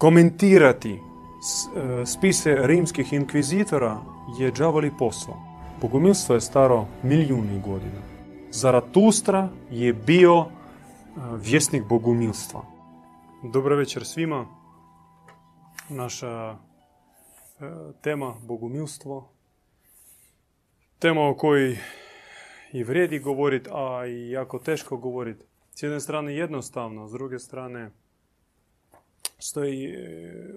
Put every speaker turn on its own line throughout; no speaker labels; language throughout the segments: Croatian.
Komentirati e, spise rimskih inkvizitora je džavoli posao. Bogumilstvo je staro milijuni godina. Zaratustra je bio e, vjesnik bogumilstva. Dobro večer svima. Naša e, tema bogumilstvo. Tema o kojoj i vredi govoriti, a i jako teško govoriti. S jedne strane jednostavno, s druge strane stoji e,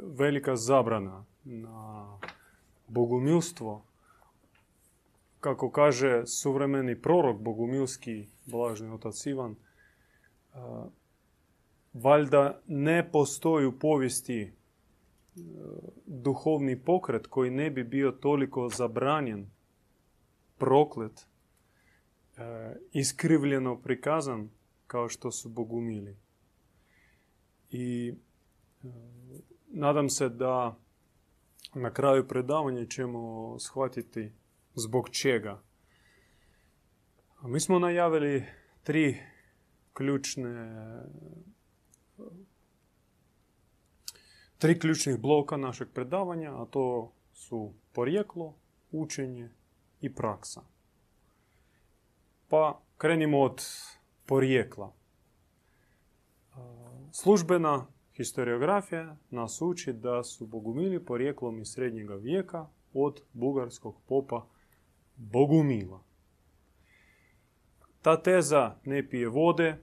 velika zabrana na bogumilstvo. Kako kaže suvremeni prorok bogumilski, blažni otac Ivan, e, valjda ne postoji u povijesti e, duhovni pokret koji ne bi bio toliko zabranjen, proklet, iskrivljeno prikazan kao što su bogumili. I nadam se da na kraju predavanja ćemo shvatiti zbog čega. Mi smo najavili tri ključne tri ključnih bloka našeg predavanja, a to su porijeklo, učenje i praksa. Pa krenimo od porijekla. Službena Historiografija nas uči da su bogumili porijeklom iz srednjega vijeka od bugarskog popa Bogumila. Ta teza ne pije vode,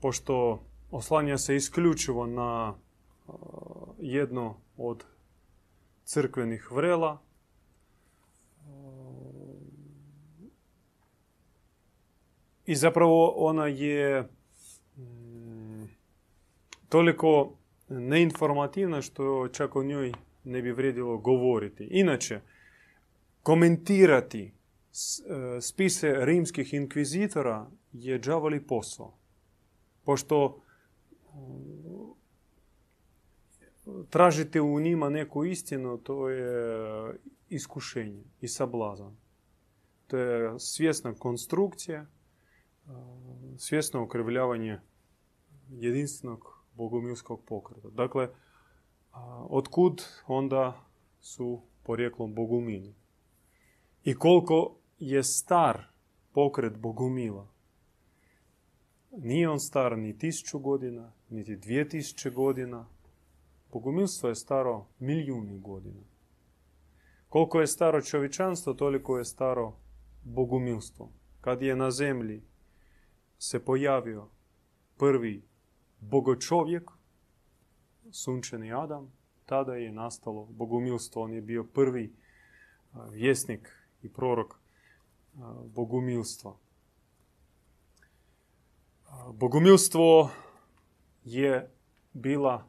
pošto oslanja se isključivo na jedno od crkvenih vrela. I zapravo ona je toliko neinformativna što čak o njoj ne bi vrijedilo govoriti. Inače, komentirati e, spise rimskih inkvizitora je džavoli posao. Pošto e, tražiti u njima neku istinu, to je iskušenje i sablazan. To je svjesna konstrukcija, e, svjesno okrivljavanje jedinstvenog bogumilskog pokreta. Dakle, otkud onda su porijeklom bogumili? I koliko je star pokret bogumila? Nije on star ni tisuću godina, niti dvije tisuće godina. Bogumilstvo je staro milijuni godina. Koliko je staro čovječanstvo, toliko je staro bogumilstvo. Kad je na zemlji se pojavio prvi bogočovjek, sunčani Adam, tada je nastalo bogumilstvo. On je bio prvi vjesnik i prorok bogumilstva. Bogumilstvo je bila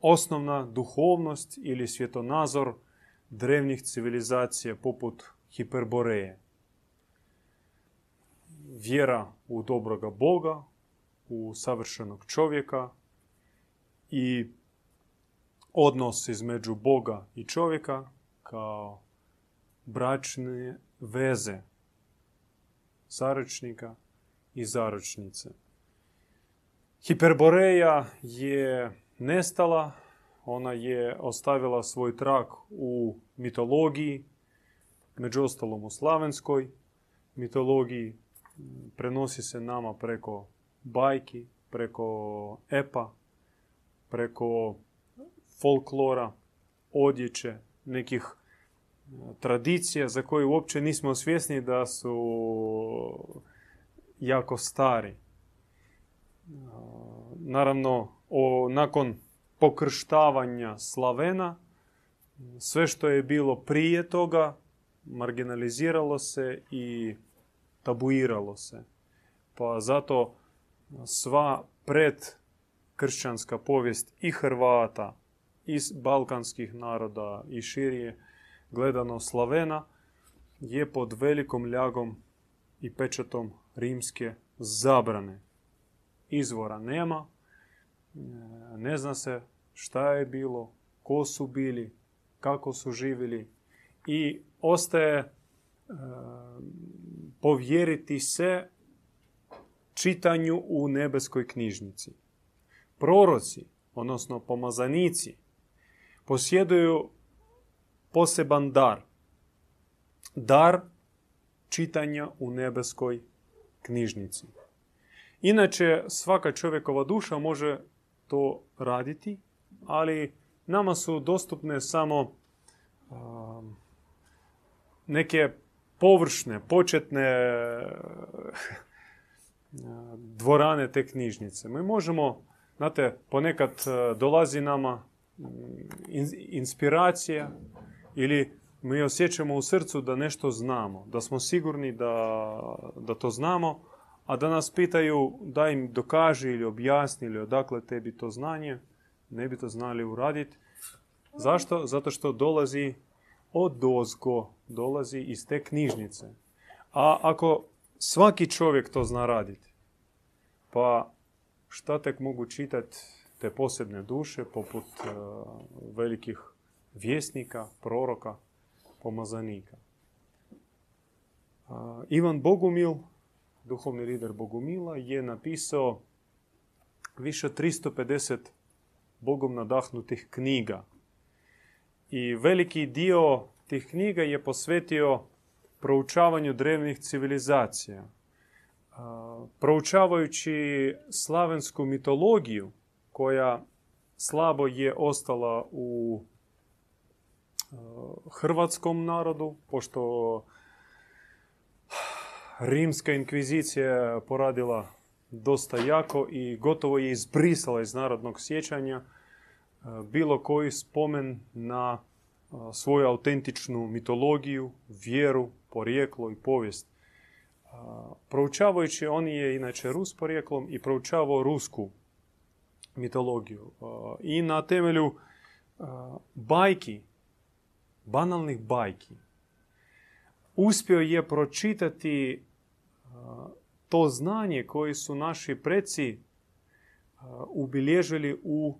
osnovna duhovnost ili svjetonazor drevnih civilizacija poput Hiperboreje vjera u dobroga Boga, u savršenog čovjeka i odnos između Boga i čovjeka kao bračne veze zaročnika i zaročnice. Hiperboreja je nestala, ona je ostavila svoj trak u mitologiji, među ostalom u slavenskoj mitologiji, prenosi se nama preko bajki, preko epa, preko folklora, odjeće, nekih e, tradicija za koje uopće nismo svjesni da su jako stari. E, naravno, o, nakon pokrštavanja Slavena, sve što je bilo prije toga marginaliziralo se i tabuiralo se. Pa zato sva predkršćanska povijest i Hrvata, i balkanskih naroda i širije gledano Slavena je pod velikom ljagom i pečatom rimske zabrane. Izvora nema, ne zna se šta je bilo, ko su bili, kako su živjeli i ostaje povjeriti se čitanju u nebeskoj knjižnici. proroci, odnosno pomazanici, posjeduju poseban dar. Dar čitanja u nebeskoj knjižnici. Inače, svaka čovjekova duša može to raditi, ali nama su dostupne samo neke površne, početne dvorane te knjižnice. Mi možemo, znate, ponekad e, dolazi nama inspiracija ili mi osjećamo u srcu da nešto znamo, da smo sigurni da, da to znamo, a da nas pitaju da im dokaži ili objasni ili odakle tebi to znanje, ne bi to znali uraditi. Zašto? Zato što dolazi od dozgo, dolazi iz te knjižnice. A ako svaki čovjek to zna raditi, pa šta tek mogu čitati te posebne duše poput uh, velikih vjesnika, proroka, pomazanika. Uh, Ivan Bogumil, duhovni lider Bogumila, je napisao više od 350 Bogom nadahnutih knjiga. I veliki dio tih knjiga je posvetio proučavanju drevnih civilizacija. Proučavajući slavensku mitologiju, koja slabo je ostala u hrvatskom narodu, pošto rimska inkvizicija poradila dosta jako i gotovo je izbrisala iz narodnog sjećanja bilo koji spomen na svoju autentičnu mitologiju, vjeru, porijeklo i povijest. Proučavajući, on je inače Rus porijeklom i proučavao rusku mitologiju. I na temelju bajki, banalnih bajki, uspio je pročitati to znanje koje su naši preci ubilježili u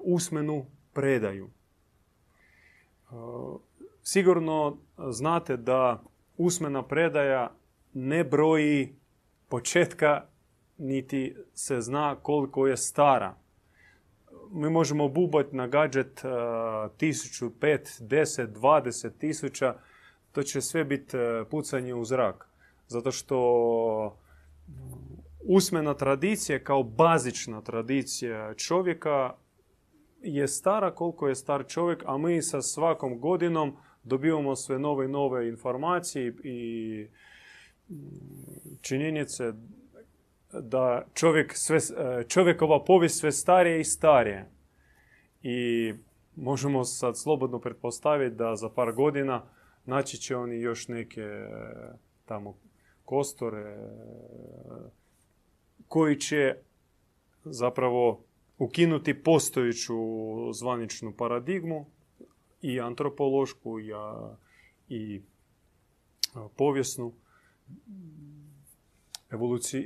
usmenu predaju. Sigurno znate da usmena predaja ne broji početka niti se zna koliko je stara. Mi možemo bubati na gadget tisuću, pet, deset, dvadeset tisuća. To će sve biti pucanje u zrak. Zato što usmena tradicija kao bazična tradicija čovjeka je stara koliko je star čovjek, a mi sa svakom godinom dobivamo sve nove i nove informacije i činjenice da čovjek sve, čovjekova povijest sve starije i starije. I možemo sad slobodno pretpostaviti da za par godina naći će oni još neke tamo kostore koji će zapravo ukinuti postojeću zvaničnu paradigmu i antropološku i, i povijesnu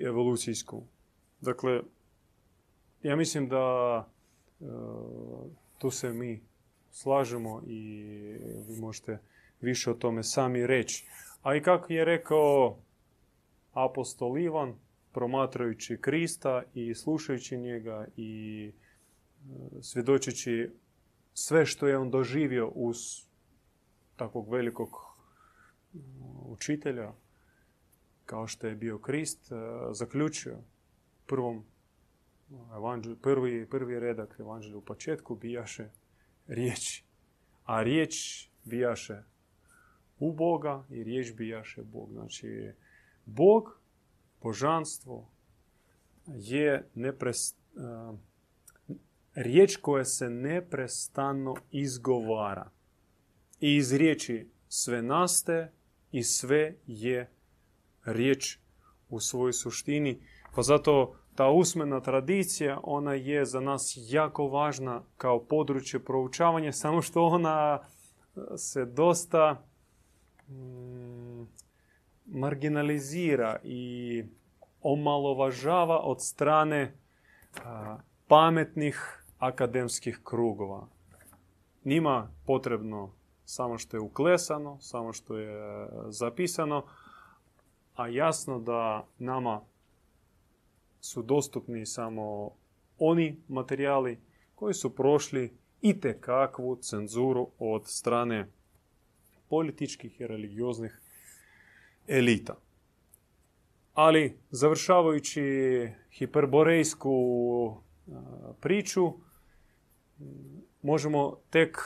evolucijsku. Dakle, ja mislim da e, tu se mi slažemo i vi možete više o tome sami reći. A i kako je rekao apostol Ivan, promatrajući Krista i slušajući njega i e, svjedočeći sve što je on doživio uz takvog velikog e, učitelja kao što je bio Krist, e, zaključio prvom prvi, prvi redak evanđelja u početku bijaše riječ. A riječ bijaše u Boga i riječ bijaše Bog. Znači, Bog božanstvo je nepres, riječ koja se neprestano izgovara. I iz riječi sve naste i sve je riječ u svojoj suštini. Pa zato ta usmena tradicija, ona je za nas jako važna kao područje proučavanja, samo što ona se dosta mm, marginalizira i omalovažava od strane pametnih akademskih krugova. Njima potrebno samo što je uklesano, samo što je zapisano, a jasno da nama su dostupni samo oni materijali koji su prošli i kakvu cenzuru od strane političkih i religioznih elita. Ali završavajući hiperborejsku priču, možemo tek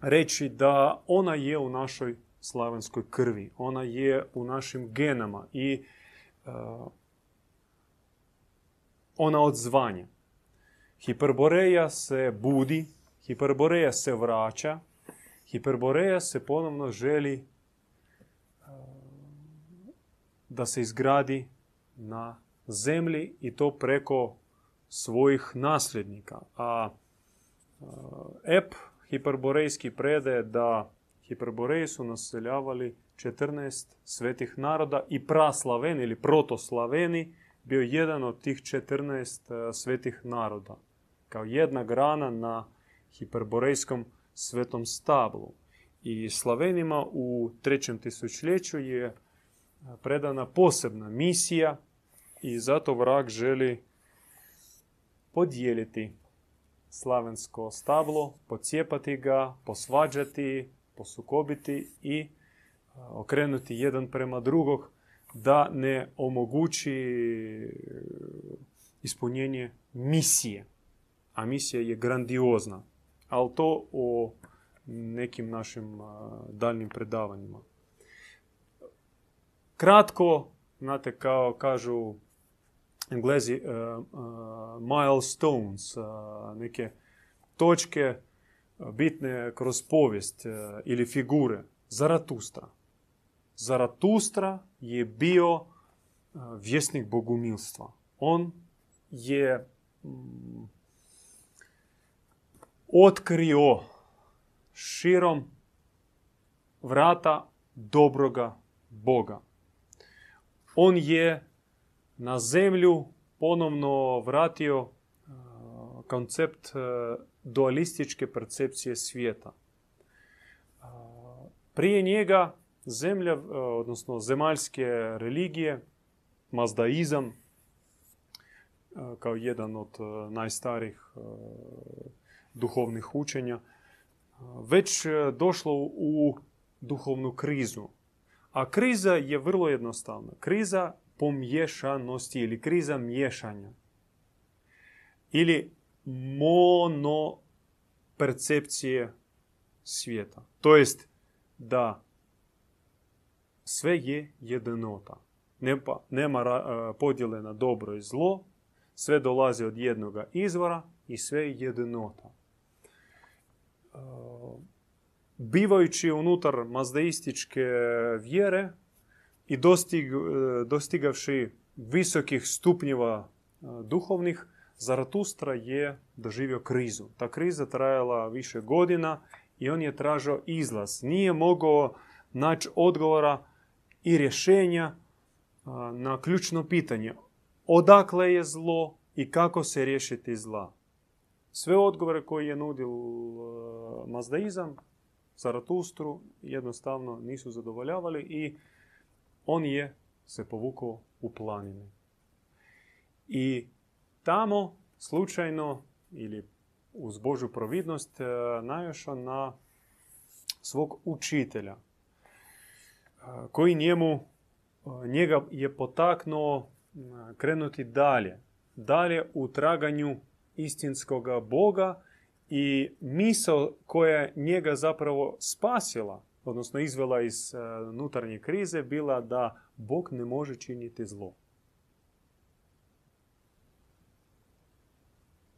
reći da ona je u našoj slavenskoj krvi. Ona je u našim genama i ona odzvanja. Hiperboreja se budi, hiperboreja se vraća, hiperboreja se ponovno želi da se izgradi na zemlji i to preko svojih nasljednika. A ep hiperborejski predaje da hiperboreji su naseljavali 14 svetih naroda i praslaveni ili protoslaveni bio jedan od tih 14 svetih naroda. Kao jedna grana na hiperborejskom svetom stablu. I Slavenima u trećem tisućljeću je predana posebna misija i zato vrag želi podijeliti slavensko stablo, pocijepati ga, posvađati, posukobiti i okrenuti jedan prema drugog da ne omogući ispunjenje misije. A misija je grandiozna. Ali to o nekim našim daljnim predavanjima. Kratko, znate, kao kažu englezi, uh, uh, milestones, uh, neke točke bitne kroz povijest ili figure. Zaratustra. Zaratustra je bio vjesnik bogumilstva. On je mm, otkrio širom vrata dobroga Boga on je na zemlju ponovno vratio koncept dualističke percepcije svijeta. Prije njega zemlja, odnosno zemaljske religije, mazdaizam, kao jedan od najstarijih duhovnih učenja, već došlo u duhovnu krizu. A kriza je vrlo jednostavna. Kriza pomješanosti ili kriza miješanja. Ili mono percepcije svijeta. To jest da sve je jednota. Nema podjele na dobro i zlo, sve dolazi od jednoga izvora i sve je jednota bivajući unutar mazdeističke vjere i dostig, dostigavši visokih stupnjeva duhovnih, Zaratustra je doživio krizu. Ta kriza trajala više godina i on je tražio izlaz. Nije mogao naći odgovora i rješenja na ključno pitanje. Odakle je zlo i kako se riješiti zla? Sve odgovore koje je nudil mazdaizam Zaratustru jednostavno nisu zadovoljavali i on je se povukao u planine. I tamo slučajno ili uz Božu providnost e, najošao na svog učitelja e, koji njemu e, njega je potaknuo krenuti dalje. Dalje u traganju istinskoga Boga i misao koja je njega zapravo spasila, odnosno izvela iz unutarnje krize, bila da Bog ne može činiti zlo.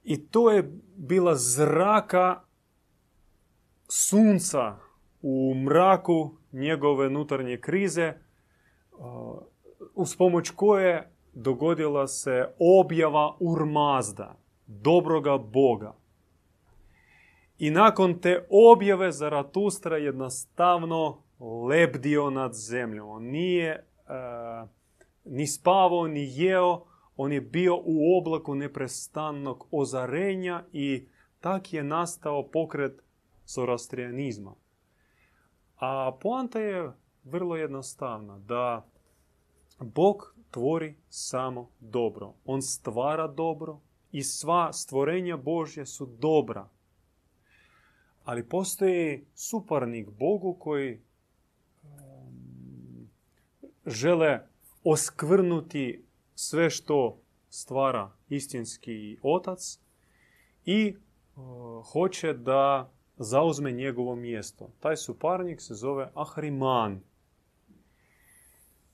I to je bila zraka sunca u mraku njegove unutarnje krize, uz pomoć koje dogodila se objava urmazda, dobroga Boga. I nakon te objave Zaratustra jednostavno lebdio nad zemljom. On nije e, ni spavao, ni jeo. On je bio u oblaku neprestannog ozarenja i tak je nastao pokret zoroastrijanizma. A poanta je vrlo jednostavna, da Bog tvori samo dobro. On stvara dobro i sva stvorenja Božja su dobra. Ali postoji suparnik Bogu koji um, žele oskvrnuti sve što stvara istinski otac i uh, hoće da zauzme njegovo mjesto. Taj suparnik se zove Ahriman.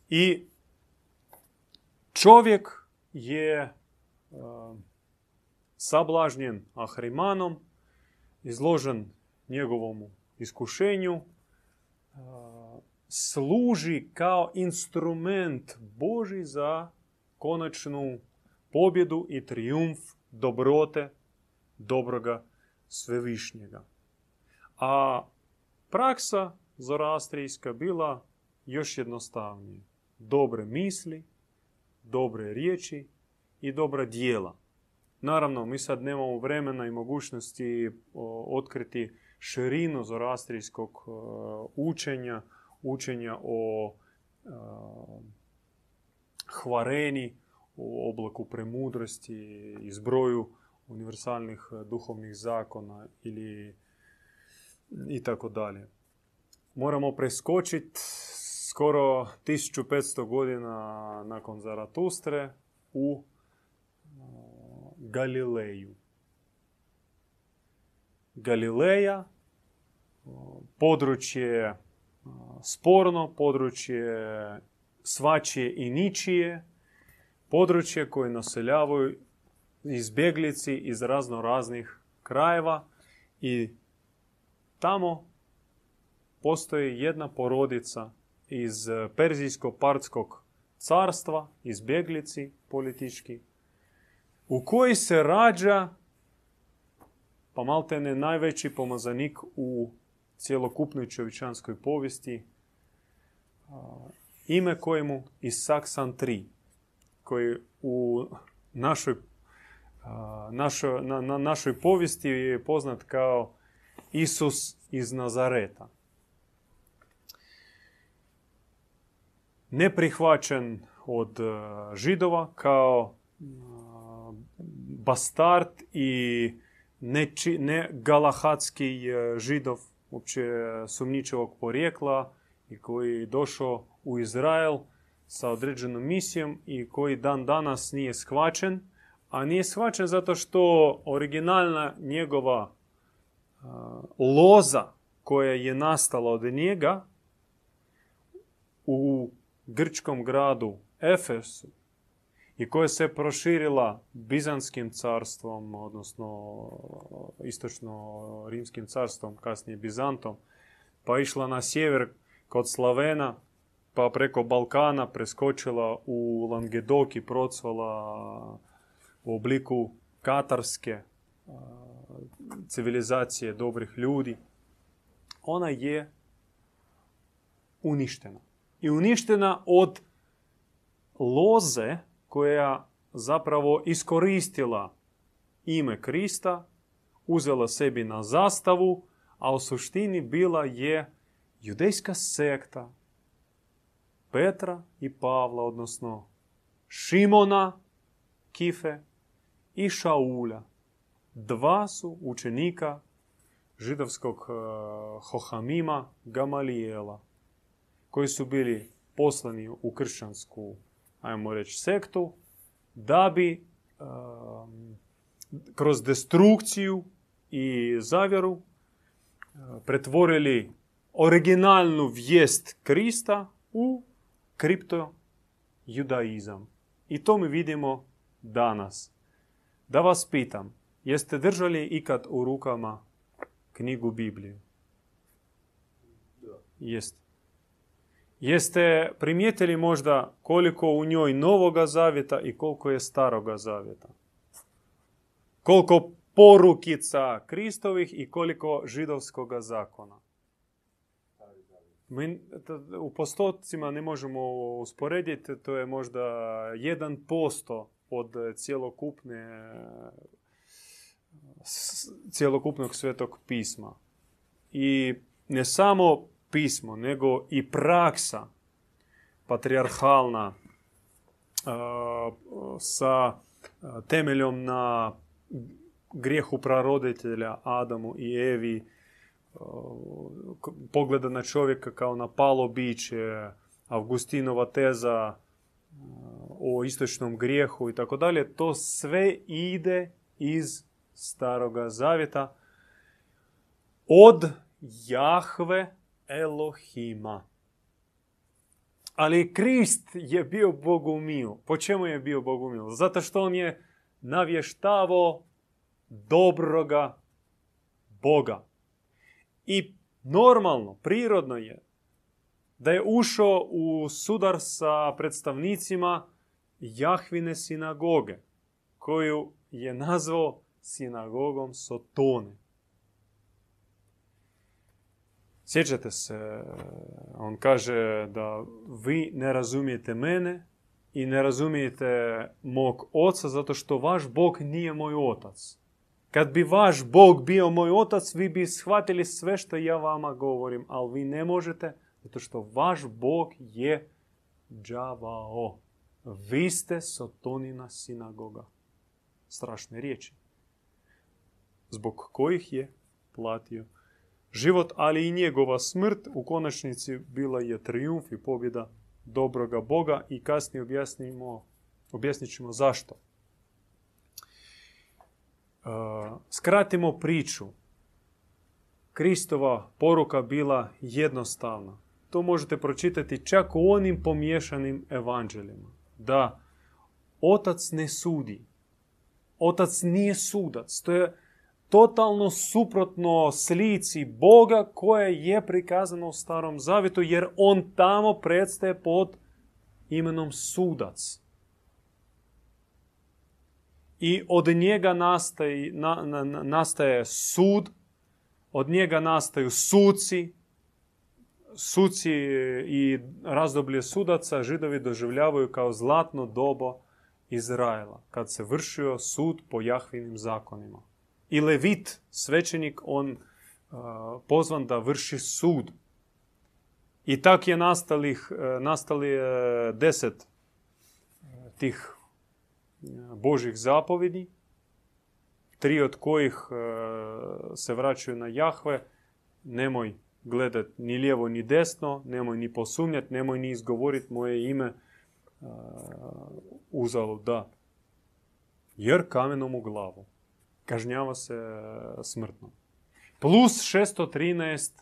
I čovjek je uh, sablažnjen Ahrimanom, izložen njegovom iskušenju, služi kao instrument Boži za konačnu pobjedu i triumf dobrote dobroga svevišnjega. A praksa zorastrijska bila još jednostavnije. Dobre misli, dobre riječi i dobra dijela. Naravno, mi sad nemamo vremena i mogućnosti otkriti širinu zorastrijskog učenja, učenja o hvareni, u oblaku premudrosti i zbroju univerzalnih duhovnih zakona ili i tako dalje. Moramo preskočiti skoro 1500 godina nakon Zaratustre u Galileju. Galileja, područje sporno, područje svačije i ničije, područje koje naseljavaju izbjeglici iz razno raznih krajeva i tamo postoji jedna porodica iz Perzijsko-Partskog carstva, izbjeglici politički, u koji se rađa pa malte ne najveći pomazanik u cjelokupnoj čovječanskoj povijesti, ime kojemu Isak Santri, koji u našoj, našoj, na, na našoj povijesti je poznat kao Isus iz Nazareta. Neprihvaćen od židova kao bastard i neči, ne galahatski židov, uopće sumničevog porijekla i koji je došao u Izrael sa određenom misijom i koji dan danas nije shvaćen, a nije shvaćen zato što originalna njegova loza koja je nastala od njega u grčkom gradu Efesu i koja se proširila Bizanskim carstvom, odnosno istočno-rimskim carstvom, kasnije Bizantom, pa išla na sjever kod Slavena, pa preko Balkana preskočila u Langedok i procvala u obliku katarske civilizacije dobrih ljudi, ona je uništena. I uništena od loze koja zapravo iskoristila ime Krista, uzela sebi na zastavu, a u suštini bila je judejska sekta Petra i Pavla, odnosno Šimona, Kife i Šaulja. Dva su učenika židovskog uh, Hohamima Gamalijela, koji su bili poslani u kršćansku, ajmo reći, sektu, da bi um, kroz destrukciju i zavjeru uh, pretvorili originalnu vijest Krista u kripto-judaizam. I to mi vidimo danas. Da vas pitam, jeste držali ikad u rukama knjigu Bibliju? Jeste. Jeste primijetili možda koliko u njoj novoga zavjeta i koliko je staroga zavjeta? Koliko porukica Kristovih i koliko židovskoga zakona? Mi u postotcima ne možemo usporediti, to je možda 1% od cjelokupne cjelokupnog svetog pisma. I ne samo pismo, nego i praksa patrijarhalna sa temeljom na grijehu praroditelja Adamu i Evi, pogleda na čovjeka kao na palo biće, Augustinova teza o istočnom grijehu i tako dalje, to sve ide iz staroga zavjeta od Jahve Elohima. Ali Krist je bio Bogumil. Po čemu je bio Bogumil? Zato što on je navještavo dobroga Boga. I normalno, prirodno je da je ušao u sudar sa predstavnicima Jahvine sinagoge, koju je nazvao sinagogom Sotone. Sjećate se, on kaže da vi ne razumijete mene i ne razumijete mog oca zato što vaš Bog nije moj otac. Kad bi vaš Bog bio moj otac, vi bi shvatili sve što ja vama govorim, ali vi ne možete zato što vaš Bog je džavao. Vi ste Sotonina sinagoga. Strašne riječi. Zbog kojih je platio život, ali i njegova smrt u konačnici bila je triumf i pobjeda dobroga Boga i kasnije objasnimo, objasnit ćemo zašto. E, skratimo priču. Kristova poruka bila jednostavna. To možete pročitati čak u onim pomješanim evanđeljima. Da otac ne sudi. Otac nije sudac. To je totalno suprotno slici Boga koje je prikazano u Starom Zavjetu jer on tamo predstaje pod imenom sudac. I od njega nastaje, nastaje sud, od njega nastaju suci, suci i razdoblje sudaca židovi doživljavaju kao zlatno dobo Izraela, kad se vršio sud po Jahvinim zakonima i levit, svećenik, on pozvan da vrši sud. I tak je nastalih, e, nastali e, deset tih Božih zapovjedi, tri od kojih se vraćaju na Jahve, nemoj gledat ni lijevo ni desno, nemoj ni posumnjati, nemoj ni izgovoriti moje ime uzalo da. Jer kamenom u glavu kažnjava se e, smrtno. Plus 613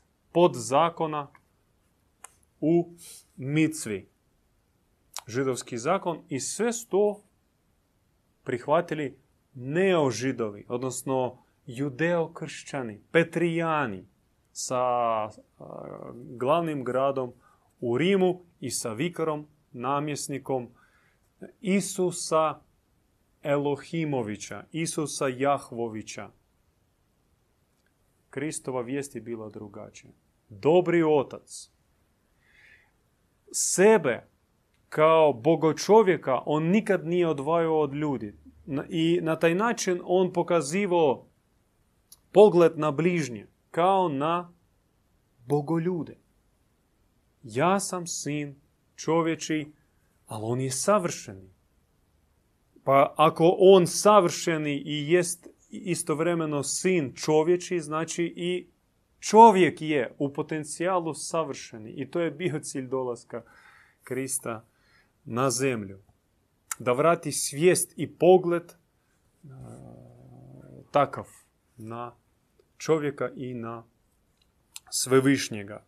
zakona u Micvi. Židovski zakon i sve sto prihvatili neožidovi, odnosno judeokršćani, petrijani sa glavnim gradom u Rimu i sa vikarom, namjesnikom Isusa Elohimovića, Isusa Jahvovića. Kristova vijest je bila drugačija. Dobri otac. Sebe kao bogočovjeka on nikad nije odvajao od ljudi. I na taj način on pokazivao pogled na bližnje kao na bogoljude. Ja sam sin čovječi, ali on je savršeni. Pa ako on savršeni i jest istovremeno sin čovječi, znači i čovjek je u potencijalu savršeni. I to je bio cilj dolaska Krista na zemlju. Da vrati svijest i pogled takav na čovjeka i na svevišnjega.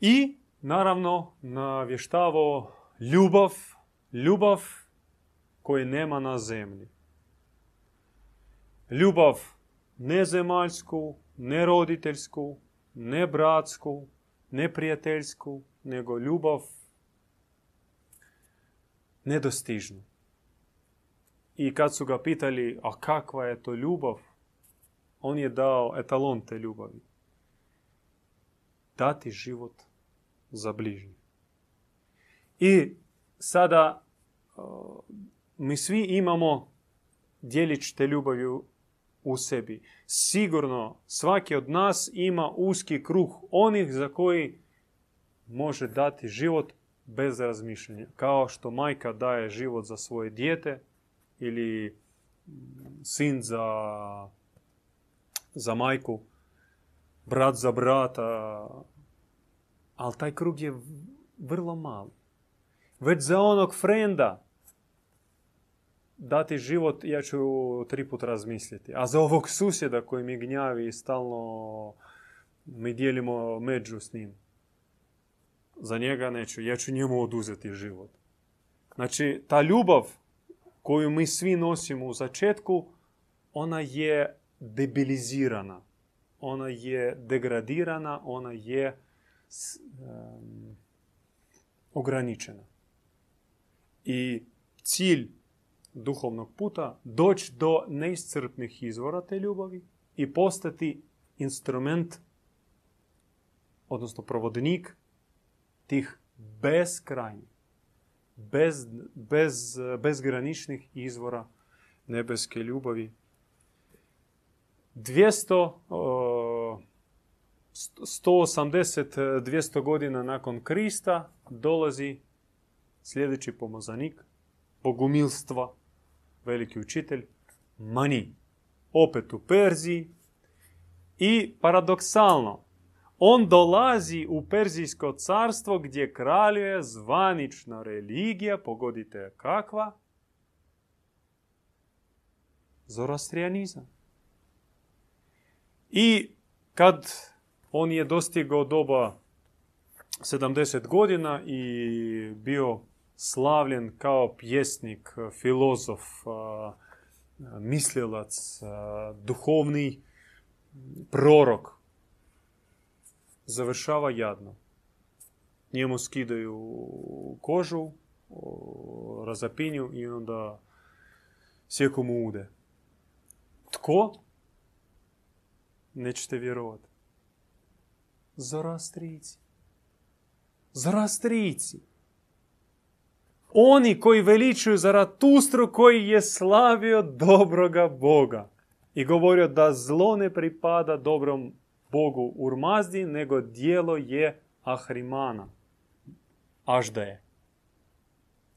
I naravno navještavo ljubav, ljubav koje nema na zemlji. Ljubav ne zemaljsku, ne roditeljsku, ne bratsku, ne prijateljsku, nego ljubav nedostižnu. I kad su ga pitali, a kakva je to ljubav, on je dao etalon te ljubavi. Dati život za bližnje. I sada mi svi imamo djelić te ljubavi u sebi. Sigurno svaki od nas ima uski kruh onih za koji može dati život bez razmišljanja. Kao što majka daje život za svoje dijete ili sin za, za majku, brat za brata, ali taj krug je vrlo mali. Već za onog frenda dati život, ja ću tri put razmisliti. A za ovog susjeda koji mi gnjavi i stalno mi dijelimo među s njim, za njega neću, ja ću njemu oduzeti život. Znači, ta ljubav koju mi svi nosimo u začetku, ona je debilizirana, ona je degradirana, ona je ograničena. I cilj duhovnog puta doći do neiscrpnih izvora te ljubavi i postati instrument, odnosno provodnik tih beskrajnih, bez, bez, bezgraničnih izvora nebeske ljubavi. 200, 180-200 godina nakon Krista dolazi sljedeći pomozanik bogumilstva, veliki učitelj, Mani. Opet u Perziji. I paradoksalno, on dolazi u Perzijsko carstvo gdje kraljuje zvanična religija, pogodite kakva? Zoroastrijanizam. I kad on je dostigao doba 70 godina i bio славлен као пjesnik, философ, мислилец, духовний пророк. Завершава ядно. Njemu skidaju kožu, razapinju i onda sjeku mu ude. Tko? Nećete vjerovati. Zarastrijci. Zarastrijci. Oni koji veličuju Zaratustru koji je slavio dobroga Boga. I govorio da zlo ne pripada dobrom Bogu Urmazdi, nego dijelo je Ahrimana. Ažda je.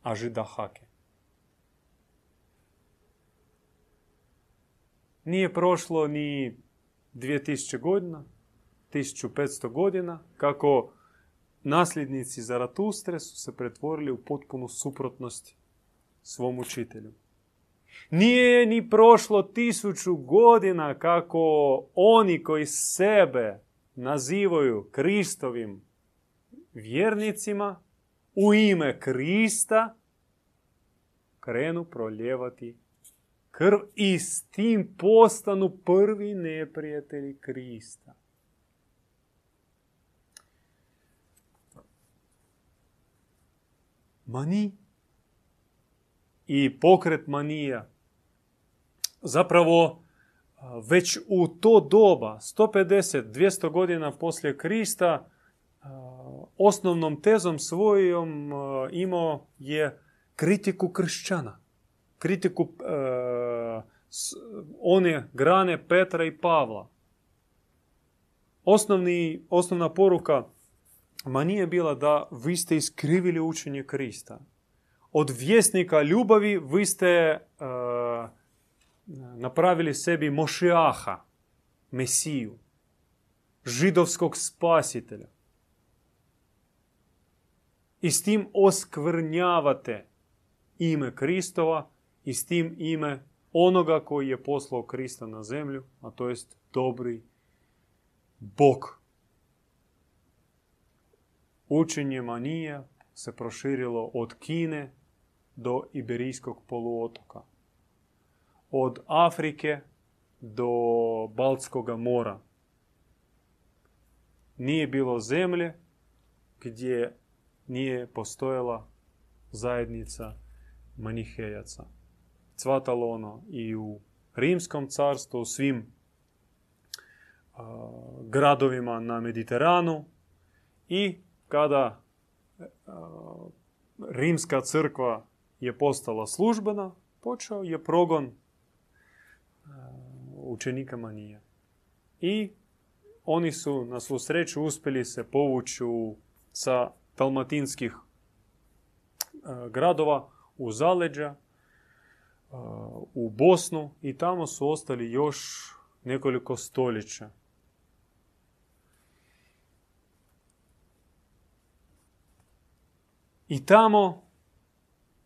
Ažida Hake. Nije prošlo ni 2000 godina, 1500 godina, kako nasljednici Zaratustre su se pretvorili u potpunu suprotnost svom učitelju. Nije ni prošlo tisuću godina kako oni koji sebe nazivaju Kristovim vjernicima u ime Krista krenu proljevati krv i s tim postanu prvi neprijatelji Krista. Mani i pokret manija zapravo već u to doba, 150-200 godina poslije Krista, osnovnom tezom svojom imao je kritiku kršćana. Kritiku one grane Petra i Pavla. Osnovni, osnovna poruka ma nije bila da vi ste iskrivili učenje Krista. Od vjesnika ljubavi vi ste napravili sebi Mošiaha, Mesiju, židovskog spasitelja. I s tim oskvrnjavate ime Kristova i s tim ime onoga koji je poslao Krista na zemlju, a to jest dobri Bog. Učenje manija se proširilo od Kine do Iberijskog poluotoka od Afrike do Baltskog mora. Nije bilo zemlje gdje nije postojala zajednica manihejaca. Cvatalo ono i u Rimskom carstvu, u svim gradovima na Mediteranu i kada Rimska crkva je postala službena, počeo je progon učenika manija. I oni su na svu sreću uspjeli se povući sa talmatinskih gradova u zaleđa, u Bosnu i tamo su ostali još nekoliko stoljeća. I tamo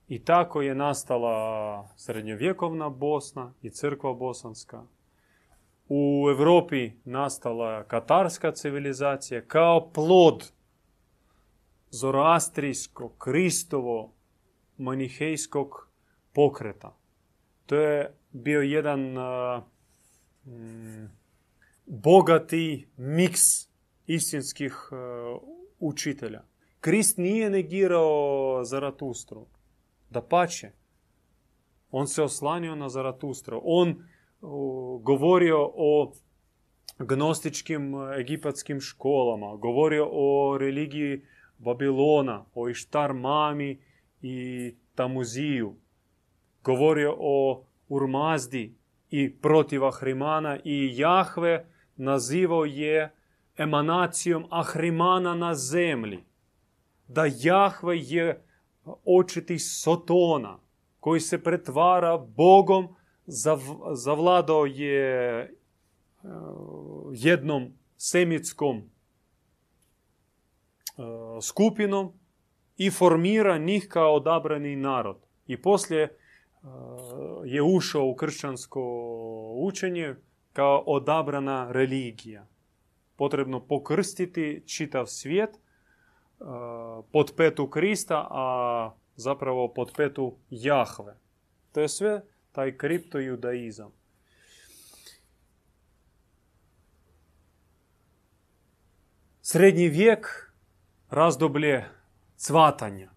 i tako je nastala srednjovjekovna Bosna i crkva bosanska. U Europi nastala katarska civilizacija kao plod zoroastrijskog, kristovo, manihejskog pokreta. To je bio jedan mm, bogati miks istinskih učitelja. Krist nije negirao Zaratustru. Da pače. On se oslanio na Zaratustru. On govorio o gnostičkim egipatskim školama. Govorio o religiji Babilona, o Ištar Mami i Tamuziju. Govorio o Urmazdi i protiv Ahrimana i Jahve nazivao je emanacijom Ahrimana na zemlji da Jahve je očiti Sotona koji se pretvara Bogom, zavladao je e, jednom semitskom e, skupinom i formira njih kao odabrani narod. I poslije e, je ušao u kršćansko učenje kao odabrana religija. Potrebno pokrstiti čitav svijet pod petu Krista, a zapravo pod petu Jahve. To je sve taj kriptojudaizam. Srednji vijek razdoblje cvatanja.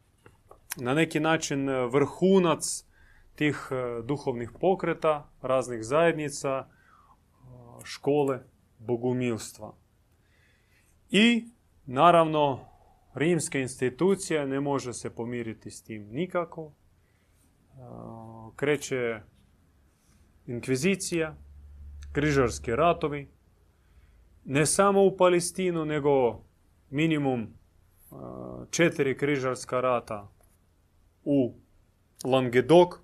Na neki način vrhunac tih e, duhovnih pokreta, raznih zajednica, e, škole, bogumilstva. I naravno rimska institucija ne može se pomiriti s tim nikako. Kreće inkvizicija, križarski ratovi, ne samo u Palestinu, nego minimum četiri križarska rata u Langedok,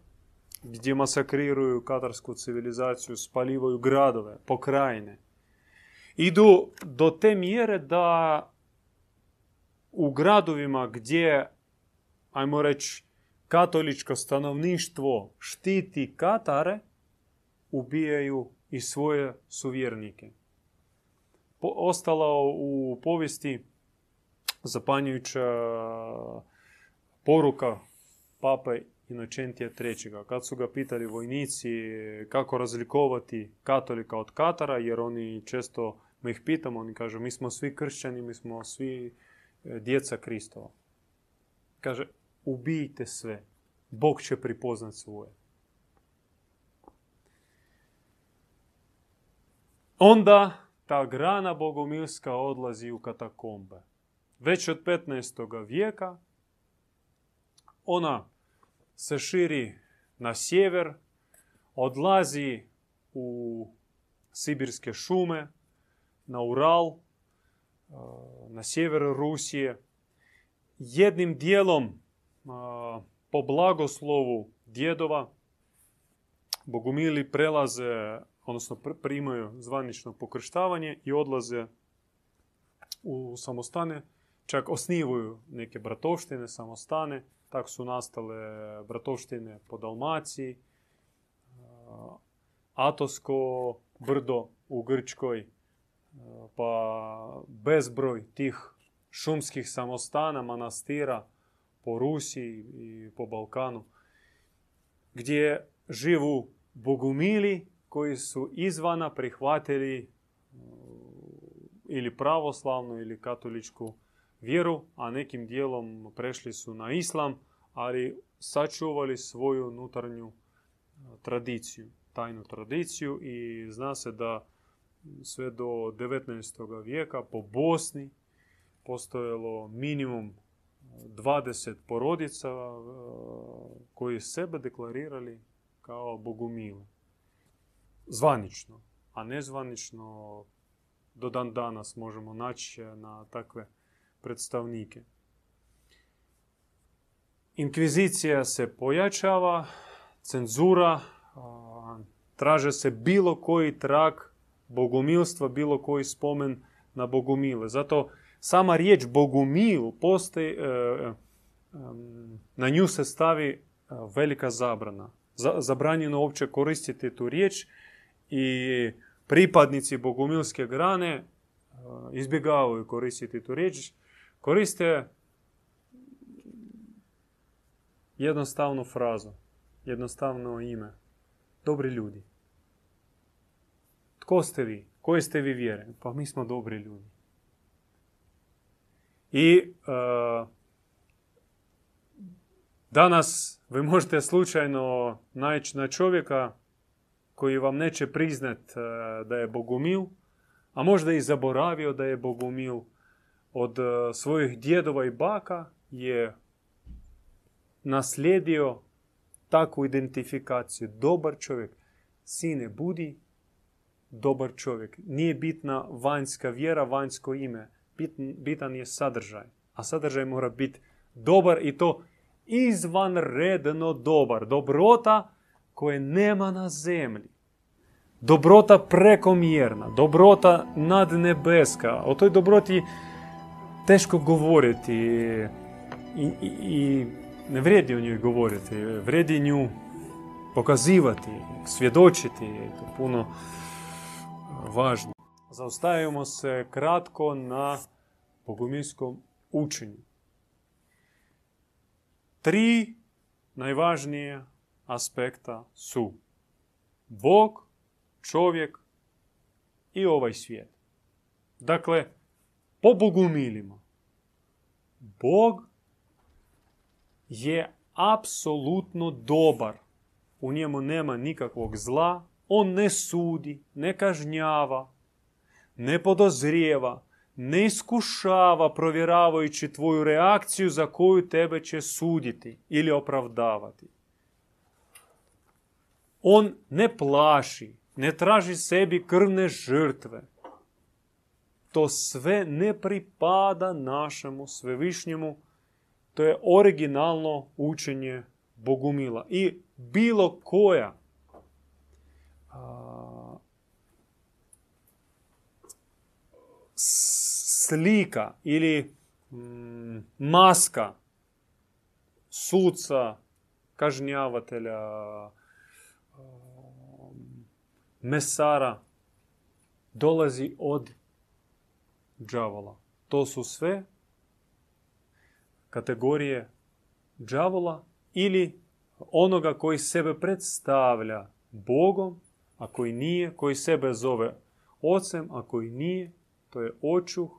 gdje masakriraju katarsku civilizaciju, spalivaju gradove, pokrajine. Idu do te mjere da u gradovima gdje, ajmo reći, katoličko stanovništvo štiti Katare, ubijaju i svoje suvjernike. Po, ostala u povijesti zapanjujuća poruka pape Inocentija III. Kad su ga pitali vojnici kako razlikovati katolika od katara, jer oni često, mi ih pitamo, oni kažu mi smo svi kršćani, mi smo svi djeca Kristova. Kaže, ubijte sve. Bog će pripoznat svoje. Onda ta grana bogomilska odlazi u katakombe. Već od 15. vijeka ona se širi na sjever, odlazi u sibirske šume, na Ural, na sjeveru Rusije. Jednim dijelom po blagoslovu djedova bogumili prelaze, odnosno primaju zvanično pokrštavanje i odlaze u samostane, čak osnivaju neke bratovštine, samostane, tako su nastale bratovštine po Dalmaciji, Atosko brdo u Grčkoj, pa bezbroj tih šumskih samostana, manastira po Rusiji i po Balkanu, gdje živu bogumili koji su izvana prihvatili uh, ili pravoslavnu ili katoličku vjeru, a nekim dijelom prešli su na islam, ali sačuvali svoju unutarnju uh, tradiciju, tajnu tradiciju i zna se da sve do 19. vijeka po Bosni postojalo minimum 20 porodica e, koji sebe deklarirali kao bogumile. Zvanično, a nezvanično do dan danas možemo naći na takve predstavnike. inkvizicija se pojačava, cenzura, traže se bilo koji trak bogumilstva, bilo koji spomen na bogumile. Zato sama riječ bogumil postoji, e, e, na nju se stavi e, velika zabrana. Zabranjeno uopće koristiti tu riječ i pripadnici bogumilske grane izbjegavaju koristiti tu riječ. Koriste jednostavnu frazu, jednostavno ime. Dobri ljudi. Tko ste vi? Koje ste vi vjere? Pa mi smo dobri ljudi. I uh, danas vi možete slučajno naći na čovjeka koji vam neće priznat uh, da je bogumil, a možda i zaboravio da je bogumil. Od uh, svojih djedova i baka je naslijedio takvu identifikaciju. Dobar čovjek. Sine, budi dobar čovjek. Nije bitna vanjska vjera, vanjsko ime. bitan je sadržaj. A sadržaj mora biti dobar i to izvanredno dobar. Dobrota koje nema na zemlji. Dobrota prekomjerna, dobrota nadnebeska. O toj dobroti teško govoriti i, i, i ne vrijedi o njoj govoriti. Vrijedi nju pokazivati, svjedočiti. To puno važno. Zaustavimo se kratko na bogumilskom učenju. Tri najvažnije aspekta su Bog, čovjek i ovaj svijet. Dakle, po bogumilima. Bog je apsolutno dobar. U njemu nema nikakvog zla, on ne sudi, ne kažnjava, ne podozrijeva, ne iskušava provjeravajući tvoju reakciju za koju tebe će suditi ili opravdavati. On ne plaši, ne traži sebi krvne žrtve. To sve ne pripada našemu svevišnjemu. To je originalno učenje Bogumila. I bilo koja slika ili mm, maska suca, kažnjavatelja, mesara dolazi od džavola. To su sve kategorije džavola ili onoga koji sebe predstavlja Bogom a koji nije, koji sebe zove ocem, a koji nije, to je očuh,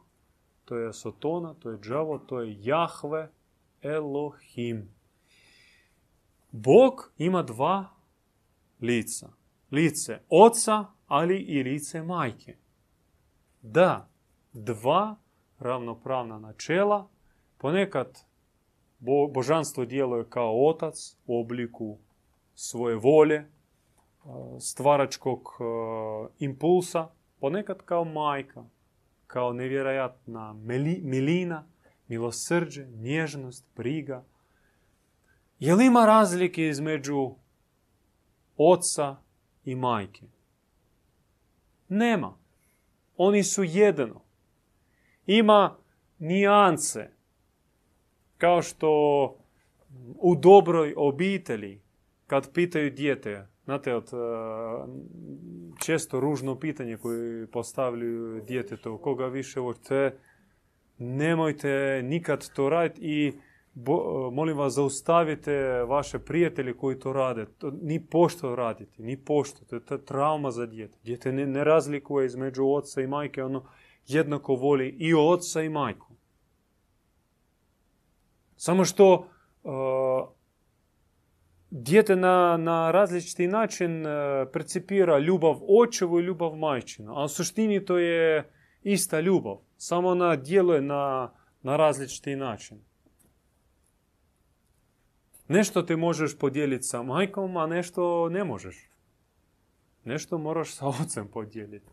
to je Sotona, to je Džavo, to je Jahve Elohim. Bog ima dva lica. Lice oca, ali i lice majke. Da, dva ravnopravna načela, ponekad božanstvo djeluje kao otac u obliku svoje volje, stvaračkog impulsa, ponekad kao majka, kao nevjerojatna milina, milosrđe, nježnost, briga. Je li ima razlike između oca i majke? Nema. Oni su jedno. Ima nijance. Kao što u dobroj obitelji, kad pitaju dijete, Znate, od, e, često ružno pitanje koje postavljaju djetetu, koga više volite, nemojte nikad to raditi i bo, molim vas zaustavite vaše prijatelje koji to rade. To, ni pošto raditi, ni pošto. To je trauma za dijete. Dijete ne, ne razlikuje između oca i majke, ono jednako voli i oca i majku. Samo što uh, dijete na, na različiti način percipira ljubav očevu i ljubav majčinu. A u suštini to je ista ljubav. Samo ona djeluje na, na različiti način. Nešto ti možeš podijeliti sa majkom, a nešto ne možeš. Nešto moraš sa ocem podijeliti.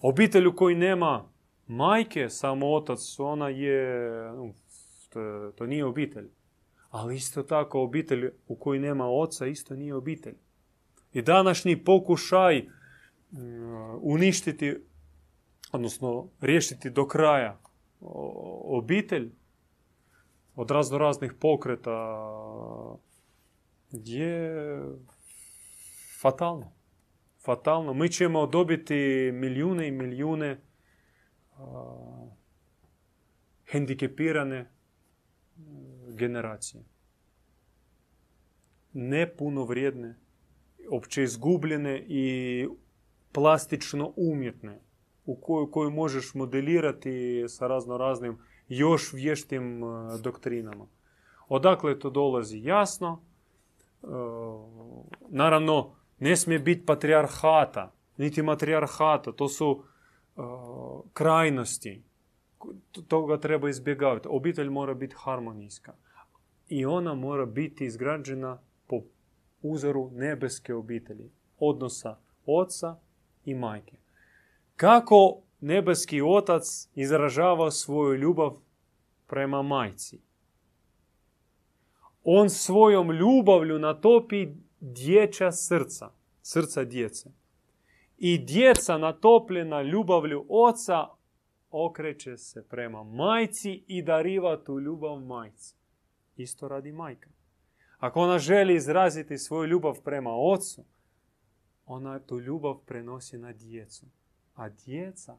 Obitelj koji nema majke, samo otac, ona je, to, to nije obitelj. Ali isto tako obitelj u kojoj nema oca isto nije obitelj. I današnji pokušaj mm, uništiti, odnosno riješiti do kraja obitelj od razno raznih pokreta je fatalno. Fatalno. Mi ćemo dobiti milijune i milijune hendikepirane generacije. Nepuno vrijedne, opće izgubljene i plastično umjetne, u koju, koju možeš modelirati sa razno raznim još vještim e, doktrinama. Odakle to dolazi jasno. E, naravno, ne smije biti patrijarhata, niti matrijarhata. To su e, krajnosti. Toga treba izbjegavati. Obitelj mora biti harmonijska. I ona mora biti izgrađena po uzoru nebeske obitelji. Odnosa oca i majke. Kako nebeski otac izražava svoju ljubav prema majci? On svojom ljubavlju natopi dječja srca, srca djece. I djeca natopljena ljubavlju oca okreće se prema majci i dariva tu ljubav majci. Isto radi majka. Ako ona želi izraziti svoju ljubav prema ocu, ona tu ljubav prenosi na djecu. A djeca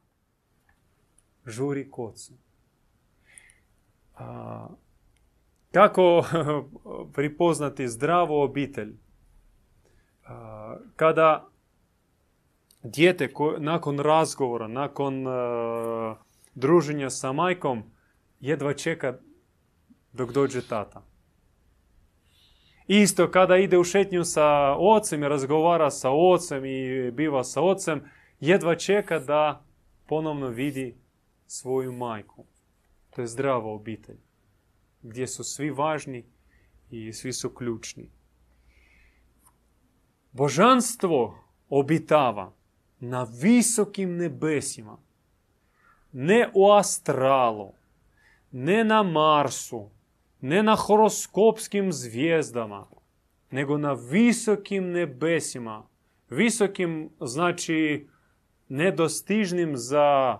žuri k ocu. kako pripoznati zdravu obitelj? kada dijete nakon razgovora, nakon uh, druženja sa majkom, jedva čeka dok dođe tata. Isto kada ide u šetnju sa ocem i razgovara sa ocem i biva sa ocem, jedva čeka da ponovno vidi svoju majku. To je zdrava obitelj, gdje su svi važni i svi su ključni. Božanstvo obitava na visokim nebesima, ne u astralu, ne na Marsu, ne na horoskopskim zvijezdama, nego na visokim nebesima. Visokim znači nedostižnim za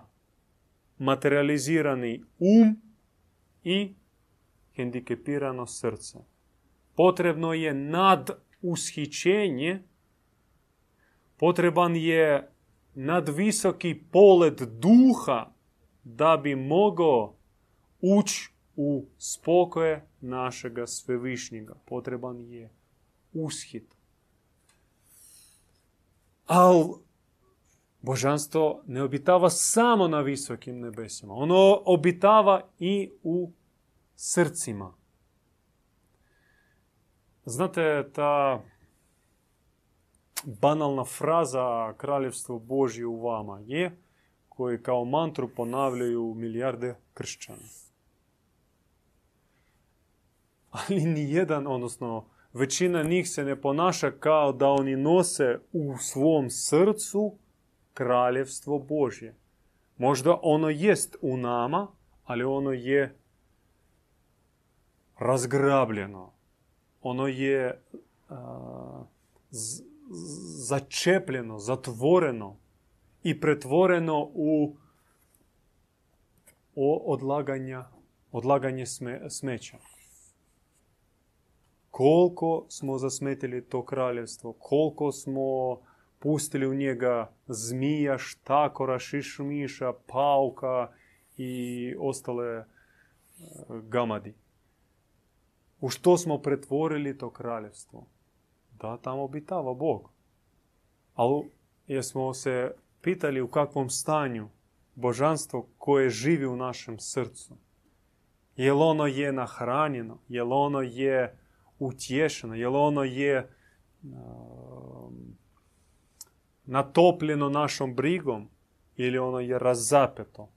materializirani um i hendikepirano srce. Potrebno je nad ushićenje, potreban je nadvisoki polet duha da bi mogao ući u spokoje našega svevišnjega. Potreban je ushit. Ali božanstvo ne obitava samo na visokim nebesima. Ono obitava i u srcima. Znate, ta banalna fraza kraljevstvo Božje u vama je koji kao mantru ponavljaju milijarde kršćana. Ali ni jedan, odnosno većina njih se ne ponaša kao da oni nose u svom srcu kraljevstvo Božje. Možda ono jest u nama, ali ono je razgrabljeno. Ono je začepljeno, zatvoreno i pretvoreno u odlaganja, odlaganje smeća. Koliko smo zasmetili to kraljevstvo, koliko smo pustili u njega zmija, štakora, šišmiša, pauka i ostale e, gamadi. U što smo pretvorili to kraljevstvo? Da, tamo obitava Bog. Ali jesmo se pitali u kakvom stanju božanstvo koje živi u našem srcu. Jel ono je nahranjeno? Jel ono je utješeno? Jel ono je natopljeno našom brigom ili ono je razapeto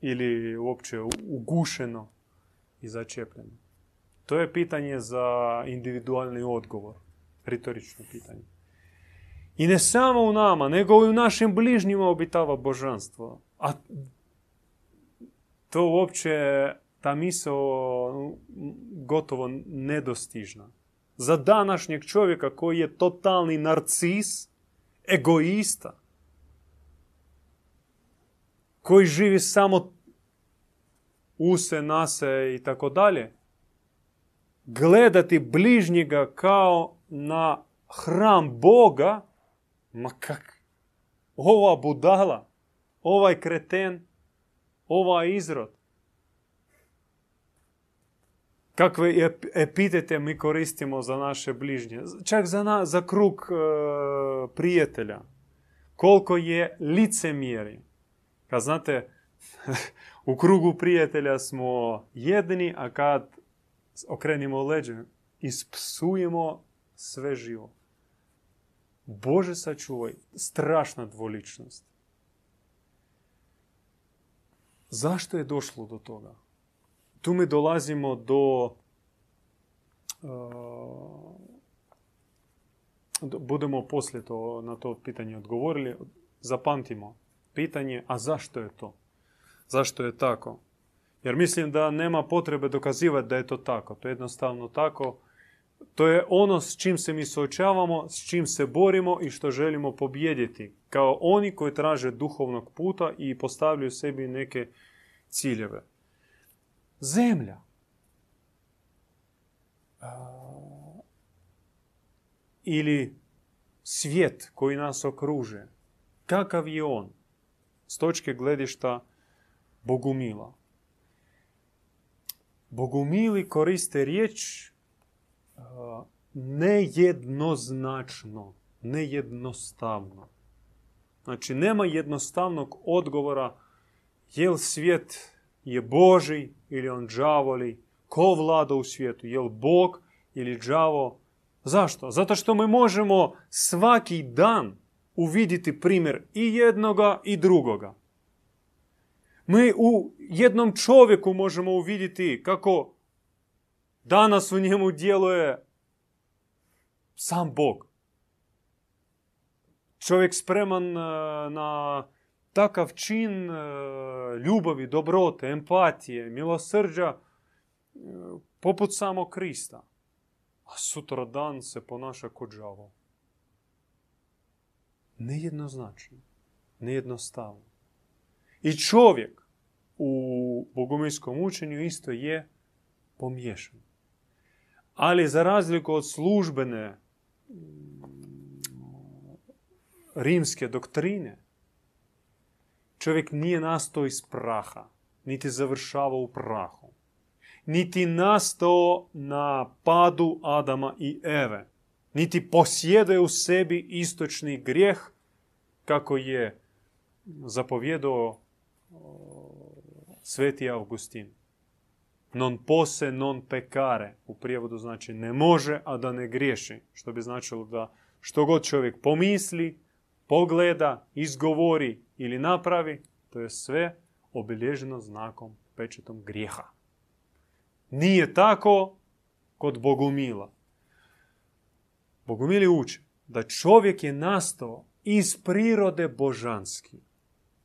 ili uopće ugušeno i začepljeno. To je pitanje za individualni odgovor, retorično pitanje. I ne samo u nama, nego i u našim bližnjima obitava božanstvo. A to uopće ta misao gotovo nedostižna. Za današnjeg čovjeka koji je totalni narcis, egoista, koji živi samo use, nase i tako dalje, gledati bližnjega kao na hram Boga, ma kak, ova budala, ovaj kreten, ovaj izrod. Kakve epitete mi koristimo za naše bližnje, čak za, na, za krug e, prijatelja. Koliko je licemjeri. Kad znate, u krugu prijatelja smo jedni, a kad okrenimo leđe, ispsujemo sve živo. Bože sačuvaj, strašna dvoličnost. Zašto je došlo do toga? Tu mi dolazimo do... Uh, budemo poslije to, na to pitanje odgovorili. Zapamtimo pitanje, a zašto je to? Zašto je tako? Jer mislim da nema potrebe dokazivati da je to tako. To je jednostavno tako. To je ono s čim se mi suočavamo, s čim se borimo i što želimo pobijediti. Kao oni koji traže duhovnog puta i postavljaju sebi neke ciljeve. Zemlja. Ili svijet koji nas okruže. Kakav je on? S točke gledišta Bogumila. Bogumili koriste riječ nejednoznačno, nejednostavno. Znači, nema jednostavnog odgovora jel svijet je Boži ili on džavoli, ko vlada u svijetu, jel Bog ili džavo. Zašto? Zato što mi možemo svaki dan uviditi primjer i jednoga i drugoga. Mi u jednom čovjeku možemo uvidjeti kako danas u njemu djeluje sam Bog. Čovjek spreman e, na takav čin e, ljubavi, dobrote, empatije, milosrđa, e, poput samog Krista. A sutra dan se ponaša kod žavo. Nejednoznačno, nejednostavno. I čovjek u bogomilskom učenju isto je pomiješan. Ali za razliku od službene mm, rimske doktrine, čovjek nije nastao iz praha, niti završava u prahu, niti nastao na padu Adama i Eve, niti posjeduje u sebi istočni grijeh, kako je zapovjedao sveti Augustin. Non pose, non pekare. U prijevodu znači ne može, a da ne griješi. Što bi značilo da što god čovjek pomisli, pogleda, izgovori ili napravi, to je sve obilježeno znakom, pečetom grijeha. Nije tako kod Bogumila. Bogumili uče da čovjek je nastao iz prirode božanski,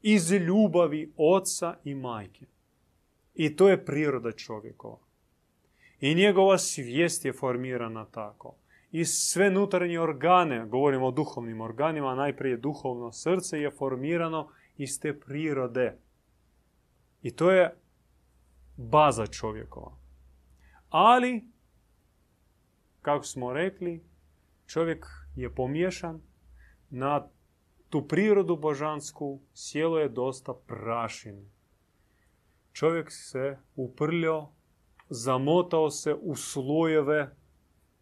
iz ljubavi oca i majke. I to je priroda čovjekova. I njegova svijest je formirana tako. I sve unutarnje organe, govorimo o duhovnim organima, najprije duhovno srce je formirano iz te prirode. I to je baza čovjekova. Ali, kako smo rekli, čovjek je pomiješan na tu prirodu božansku, sjelo je dosta prašine čovjek se uprljao, zamotao se u slojeve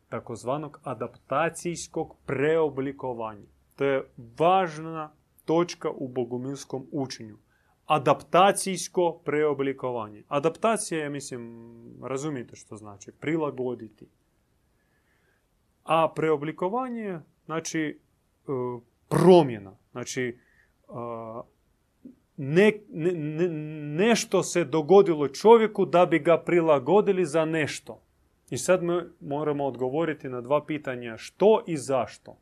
takozvanog adaptacijskog preoblikovanja. To je važna točka u bogumilskom učenju. Adaptacijsko preoblikovanje. Adaptacija je, mislim, razumijete što znači, prilagoditi. A preoblikovanje, znači, e, promjena. Znači, e, ne, ne, nešto se dogodilo čovjeku da bi ga prilagodili za nešto. I sad mi moramo odgovoriti na dva pitanja što i zašto.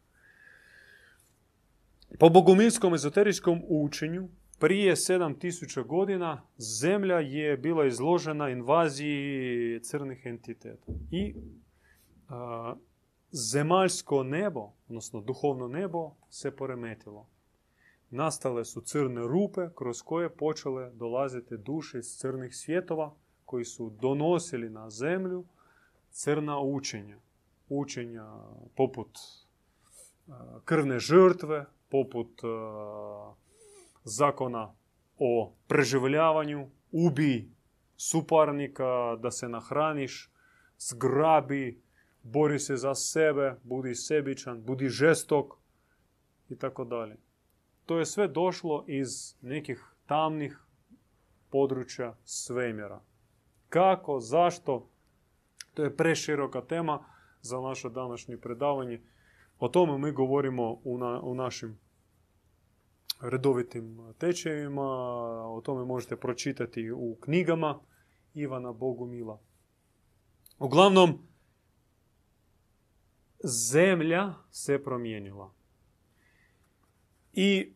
Po bogumilskom ezoterijskom učenju prije 7000 godina zemlja je bila izložena invaziji crnih entiteta. I a, zemaljsko nebo, odnosno duhovno nebo, se poremetilo. Nastale su crne rupe kroz koje počele dolaziti duše iz crnih svjetova koji su donosili na zemlju crna učenja. Učenja poput krvne žrtve, poput zakona o preživljavanju, ubij suparnika da se nahraniš, zgrabi, bori se za sebe, budi sebičan, budi žestok i tako dalje. To je sve došlo iz nekih tamnih područja svemjera. Kako, zašto, to je preširoka tema za naše današnje predavanje. O tome mi govorimo u, na, u našim redovitim tečajevima, o tome možete pročitati u knjigama Ivana Bogumila. Uglavnom, zemlja se promijenila. I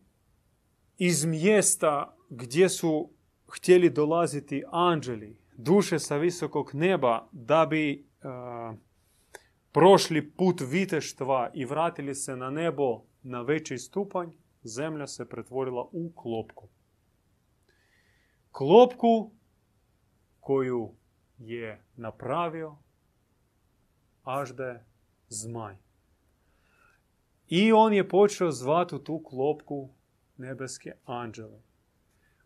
iz mjesta gdje su htjeli dolaziti anđeli, duše sa visokog neba, da bi uh, prošli put viteštva i vratili se na nebo na veći stupanj, zemlja se pretvorila u klopku. Klopku koju je napravio Ažde zmaj. I on je počeo zvati tu klopku nebeske anđele,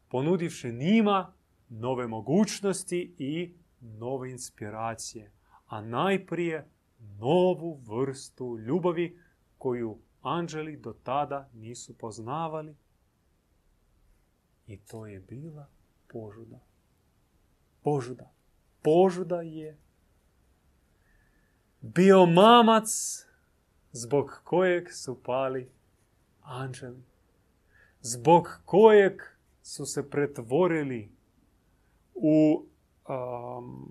ponudivši njima nove mogućnosti i nove inspiracije, a najprije novu vrstu ljubavi koju anđeli do tada nisu poznavali. I to je bila požuda. Požuda. Požuda je bio mamac zbog kojeg su pali anđeli. Zbog kojeg su se pretvorili u um,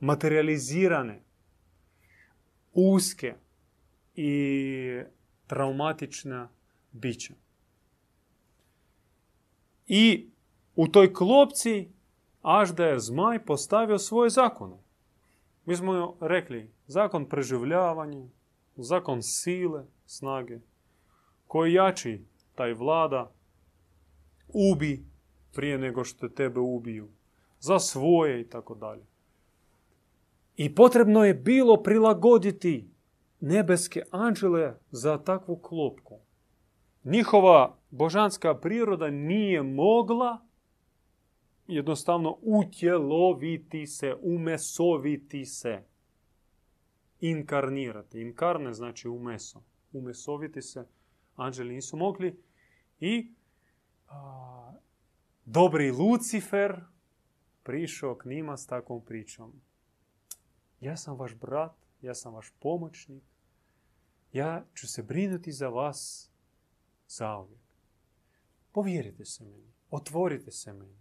materializirane, uske i traumatična bića. I u toj klopci da je zmaj postavio svoje zakone. Mi smo rekli, zakon preživljavanja, zakon sile, snage, koji jači taj vlada, ubi prije nego što tebe ubiju, za svoje i tako dalje. I potrebno je bilo prilagoditi nebeske anđele za takvu klopku. Njihova božanska priroda nije mogla jednostavno utjeloviti se, umesoviti se, inkarnirati. Inkarne znači umeso. Umesoviti se anđeli nisu mogli i a, dobri Lucifer prišao k njima s takvom pričom. Ja sam vaš brat, ja sam vaš pomoćnik, ja ću se brinuti za vas zauvijek. Povjerite se meni, otvorite se meni.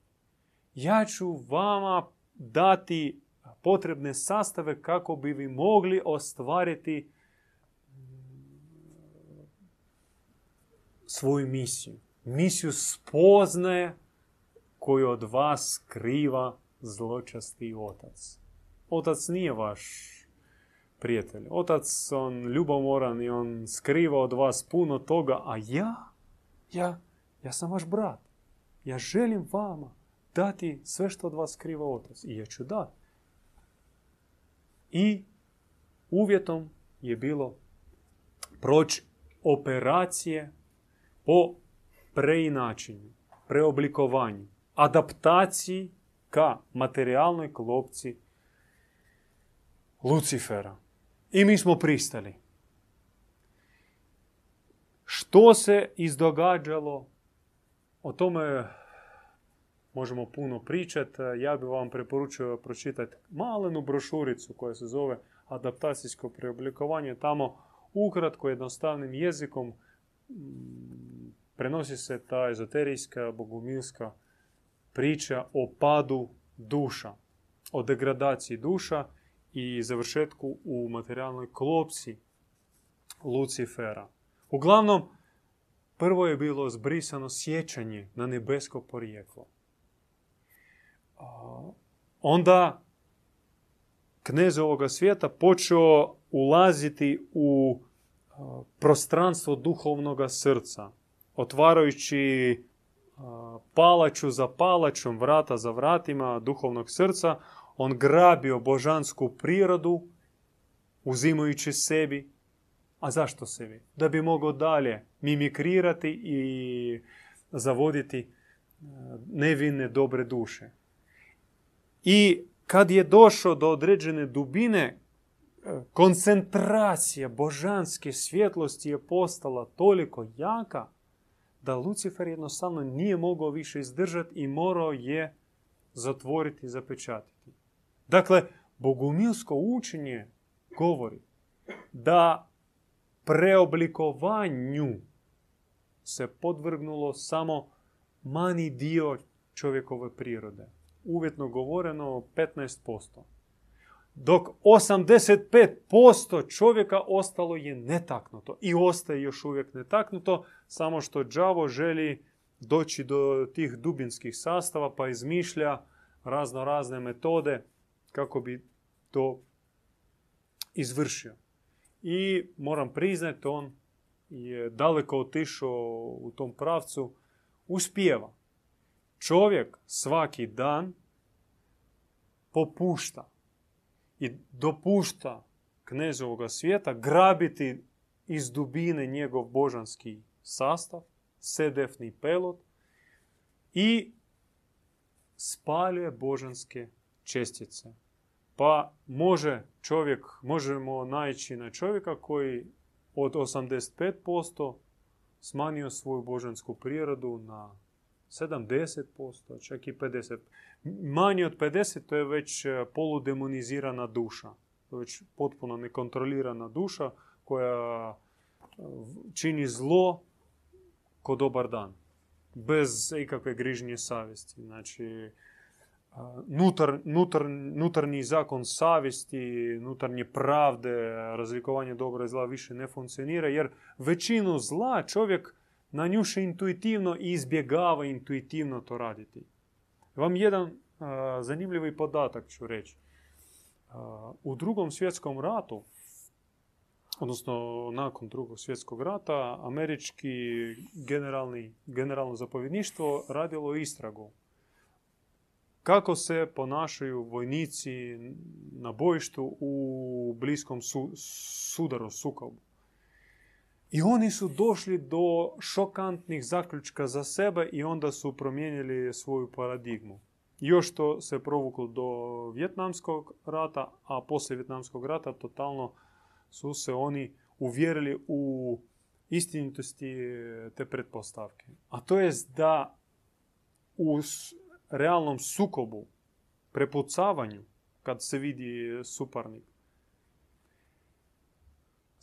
Ja ću vama dati potrebne sastave kako bi vi mogli ostvariti svoju misiju. Misiju spoznaje koju od vas skriva zločasti otac. Otac nije vaš prijatelj. Otac, on ljubomoran i on skriva od vas puno toga, a ja, ja, ja sam vaš brat. Ja želim vama dati sve što od vas skriva otac. I ja ću dati. I uvjetom je bilo proći operacije po preinačenju, preoblikovanju, adaptaciji ka materijalnoj klopci Lucifera. I mi smo pristali. Što se izdogađalo, o tome možemo puno pričati. Ja bih vam preporučio pročitati malenu brošuricu koja se zove Adaptacijsko preoblikovanje. Tamo ukratko jednostavnim jezikom prenosi se ta ezoterijska, bogumilska priča o padu duša, o degradaciji duša i završetku u materijalnoj klopci Lucifera. Uglavnom, prvo je bilo zbrisano sjećanje na nebesko porijeklo. Onda knez ovoga svijeta počeo ulaziti u prostranstvo duhovnog srca, otvarajući palaču za palačom, vrata za vratima duhovnog srca, on grabio božansku prirodu, uzimajući sebi. A zašto sebi? Da bi mogao dalje mimikrirati i zavoditi nevine dobre duše. I kad je došao do određene dubine, koncentracija božanske svjetlosti je postala toliko jaka da Lucifer jednostavno nije mogao više izdržati i morao je zatvoriti i zapečatiti. Dakle, bogumilsko učenje govori da preoblikovanju se podvrgnulo samo mani dio čovjekove prirode. Uvjetno govoreno 15% dok 85% čovjeka ostalo je netaknuto i ostaje još uvijek netaknuto, samo što đavo želi doći do tih dubinskih sastava pa izmišlja razno razne metode kako bi to izvršio. I moram priznati, on je daleko otišao u tom pravcu, uspijeva. Čovjek svaki dan popušta i dopušta knezovoga svijeta grabiti iz dubine njegov božanski sastav, sedefni pelot i spaljuje božanske čestice. Pa može čovjek, možemo naći na čovjeka koji od 85% smanjio svoju božansku prirodu na 70%, čak i 50%. Manje od 50% to je već e, poludemonizirana duša. To je već potpuno nekontrolirana duša koja e, čini zlo ko dobar dan. Bez ikakve grižnje savjesti. Znači, e, nutar, nutarnji zakon savjesti, nutarnje pravde, razlikovanje dobra i zla više ne funkcionira, jer većinu zla čovjek na nju intuitivno i izbjegava intuitivno to raditi. Vam jedan zanimljivi podatak ću reći. u drugom svjetskom ratu, odnosno nakon drugog svjetskog rata, američki generalno zapovjedništvo radilo istragu kako se ponašaju vojnici na bojištu u bliskom su, sudaru, sukobu. I oni su došli do šokantnih zaključka za sebe i onda su promijenili svoju paradigmu. Još to se provuklo do Vjetnamskog rata, a poslije Vjetnamskog rata totalno su se oni uvjerili u istinitosti te pretpostavke. A to je da u realnom sukobu, prepucavanju, kad se vidi suparnik,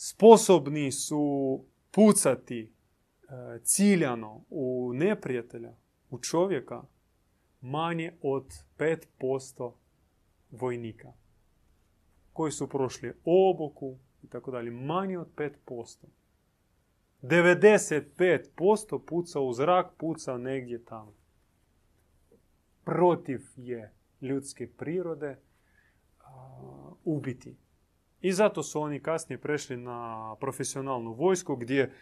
sposobni su pucati e, ciljano u neprijatelja, u čovjeka, manje od 5% vojnika koji su prošli obuku i tako dalje. Manje od 5%. 95% puca u zrak, puca negdje tamo. Protiv je ljudske prirode ubiti. I zato su oni kasnije prešli na profesionalnu vojsku gdje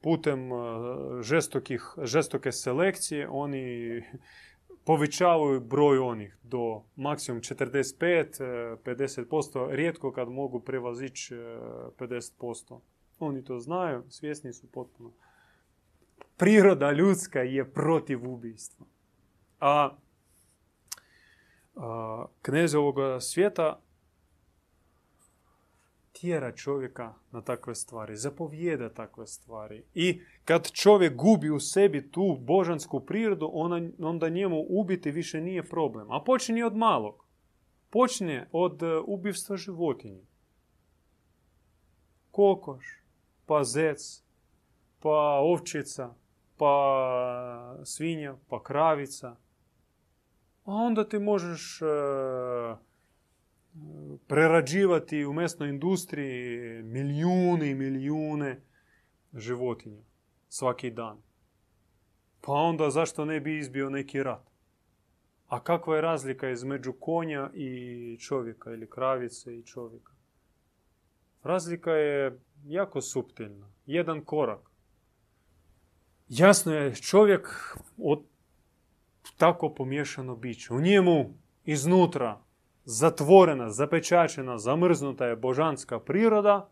putem e, žestokih, žestoke selekcije oni povećavaju broj onih do maksimum 45, 50%, e, rijetko kad mogu prevazići 50%. E, oni to znaju, svjesni su potpuno. Priroda ljudska je protiv ubijstva. A, a knez ovoga svijeta tjera čovjeka na takve stvari, zapovijeda takve stvari. I kad čovjek gubi u sebi tu božansku prirodu, onda njemu ubiti više nije problem. A počne od malog. Počne od e, ubivstva životinje. Kokoš, pa zec, pa ovčica, pa svinja, pa kravica. A onda ti možeš e, prerađivati u mesnoj industriji milijune i milijune životinja. svaki dan. Pa onda zašto ne bi izbio neki rat? A kakva je razlika između konja i čovjeka ili kravice i čovjeka? Razlika je jako suptilna. Jedan korak. Jasno je, čovjek od tako pomiješano biće. U njemu iznutra zatvorena, zapečačena, zamrznuta je božanska priroda,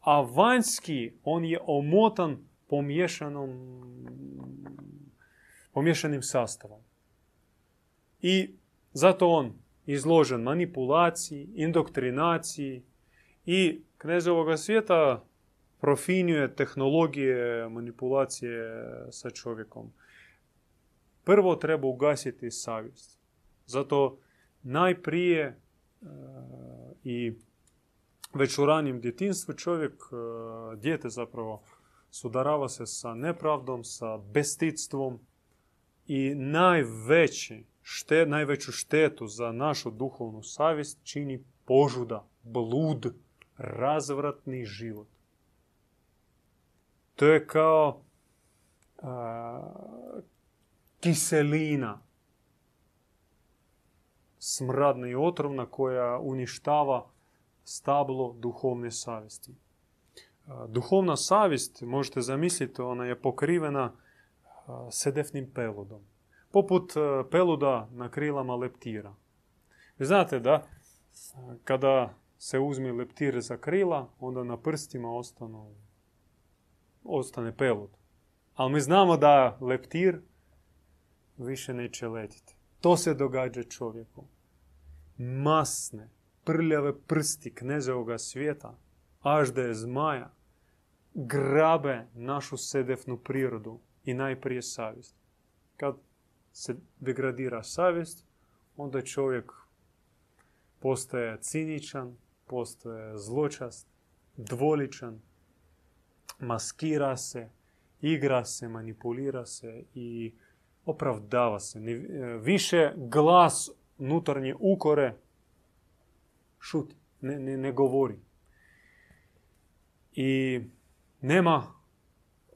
a vanjski on je omotan pomiješanom, pomiješanim sastavom. I zato on izložen manipulaciji, indoktrinaciji i knez ovoga svijeta profinjuje tehnologije manipulacije sa čovjekom. Prvo treba ugasiti savjest. Zato najprije e, i već u ranjem djetinstvu čovjek, e, dijete zapravo, sudarava se sa nepravdom, sa bestidstvom i najveći, šte, najveću štetu za našu duhovnu savjest čini požuda, blud, razvratni život. To je kao kiselina smradna i otrovna koja uništava stablo duhovne savjesti. Duhovna savjest, možete zamisliti, ona je pokrivena sedefnim peludom. Poput peluda na krilama leptira. Vi znate da kada se uzme leptir za krila, onda na prstima ostanu, ostane pelud. Ali mi znamo da leptir više neće letiti. To se događa čovjeku. Masne, prljave prsti knezovoga svijeta, až da je zmaja, grabe našu sedefnu prirodu i najprije savjest. Kad se degradira savjest, onda čovjek postaje ciničan, postaje zločast, dvoličan, maskira se, igra se, manipulira se i opravdava se. E, više glas unutarnje ukore šuti, ne, ne, ne govori. I nema,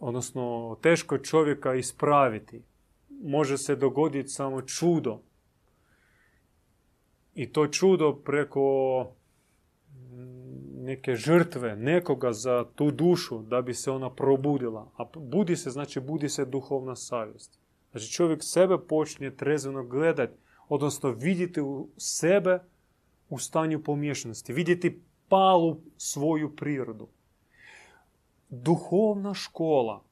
odnosno teško čovjeka ispraviti. Može se dogoditi samo čudo. I to čudo preko neke žrtve, nekoga za tu dušu da bi se ona probudila. A budi se, znači budi se duhovna savjest. Znači čovjek sebe počne trezveno gledati, odnosno vidjeti u sebe u stanju pomješanosti, vidjeti palu svoju prirodu. Duhovna škola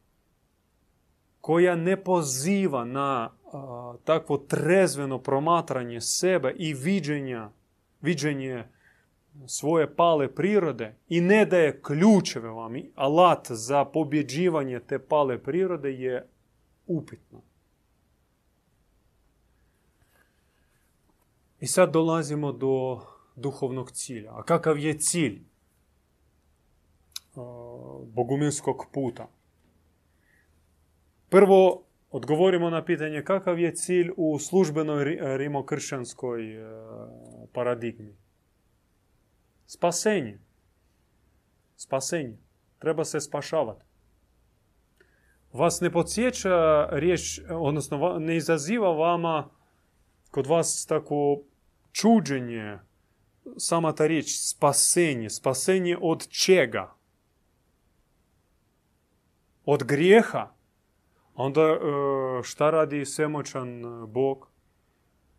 koja ne poziva na takvo trezveno promatranje sebe i viđenja, viđenje svoje pale prirode i ne daje ključeve vam, alat za pobjeđivanje te pale prirode je upitno. I sad dolazimo do duhovnog cilja. A kakav je cilj bogumilskog puta? Prvo, odgovorimo na pitanje kakav je cilj u službenoj rimokršćanskoj e, paradigmi. Spasenje. Spasenje. Treba se spašavati. Vas ne podsjeća riječ, odnosno ne izaziva vama kod vas tako čuđenje, sama ta riječ spasenje, spasenje od čega? Od grijeha? Onda e, šta radi svemoćan e, Bog?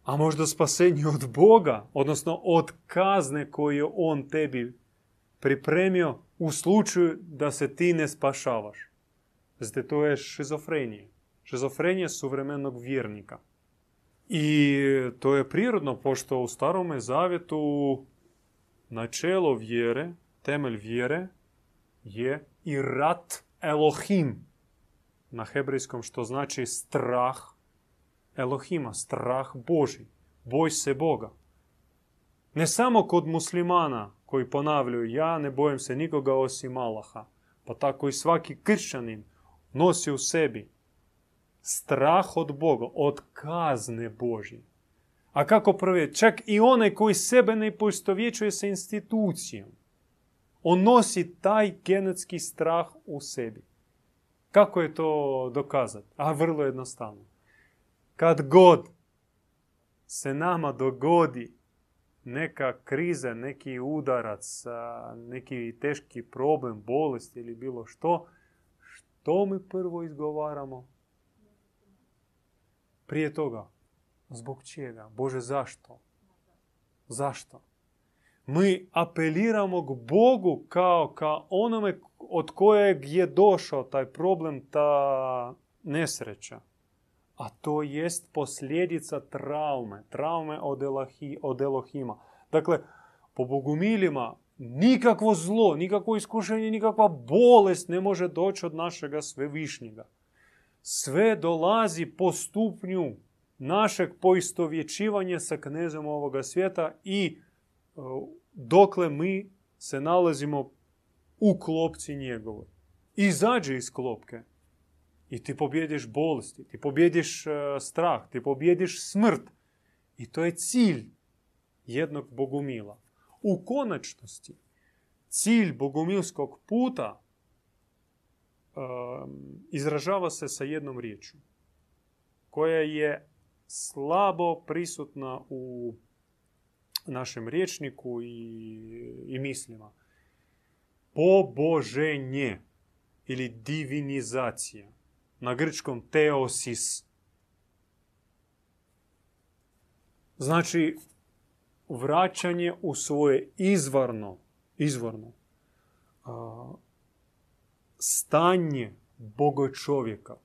A možda spasenje od Boga, odnosno od kazne koju On tebi pripremio u slučaju da se ti ne spašavaš. Znate, to je šizofrenija. Šizofrenija suvremenog vjernika. I to je prirodno, pošto u starome zavjetu načelo vjere, temelj vjere je i rat Elohim. Na hebrejskom što znači strah Elohima, strah Boži. Boj se Boga. Ne samo kod muslimana koji ponavljaju ja ne bojim se nikoga osim Allaha. Pa tako i svaki kršćanin nosi u sebi strah od Boga, od kazne Božje. A kako prvi? Čak i onaj koji sebe ne poistovjećuje sa institucijom. On nosi taj genetski strah u sebi. Kako je to dokazati? A vrlo jednostavno. Kad god se nama dogodi neka kriza, neki udarac, neki teški problem, bolest ili bilo što, što mi prvo izgovaramo? Prije toga. Zbog čega? Bože, zašto? Zašto? Mi apeliramo k Bogu kao ka onome od kojeg je došao taj problem, ta nesreća. A to jest posljedica traume. Traume od, Elahi, od Elohima. Dakle, po bogumilima nikakvo zlo, nikakvo iskušenje, nikakva bolest ne može doći od našega svevišnjega. Sve dolazi po stupnju našeg poistovjećivanja sa knezom ovoga svijeta i e, dokle mi se nalazimo u klopci njegovoj. Izađe iz klopke i ti pobjediš bolesti, ti pobjediš e, strah, ti pobjediš smrt. I to je cilj jednog bogumila. U konačnosti, cilj bogumilskog puta izražava se sa jednom riječju koja je slabo prisutna u našem riječniku i, i mislima. Poboženje ili divinizacija. Na grčkom teosis. Znači, vraćanje u svoje izvorno, izvorno stanje Boga čovjeka.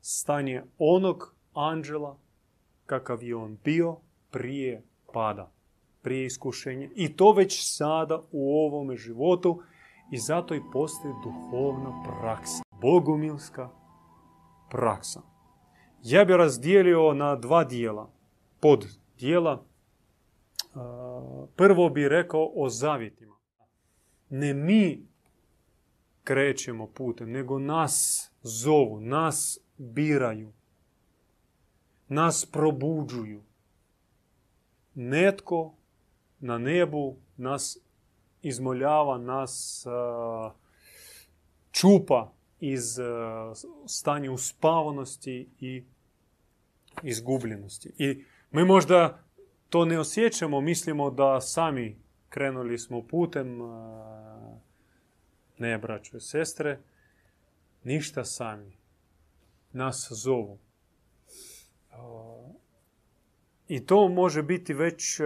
Stanje onog anđela kakav je on bio prije pada, prije iskušenja. I to već sada u ovome životu i zato i postoji duhovna praksa, bogumilska praksa. Ja bi razdijelio na dva dijela, pod dijela. Prvo bi rekao o zavjetima. Ne mi krećemo putem, nego nas zovu, nas biraju nas probuđuju. Netko na nebu nas izmoljava, nas čupa iz stanja uspavanosti i izgubljenosti. I mi možda to ne osjećamo, mislimo da sami krenuli smo putem, ne braćo i sestre, ništa sami. Nas zovu. I to može biti već e,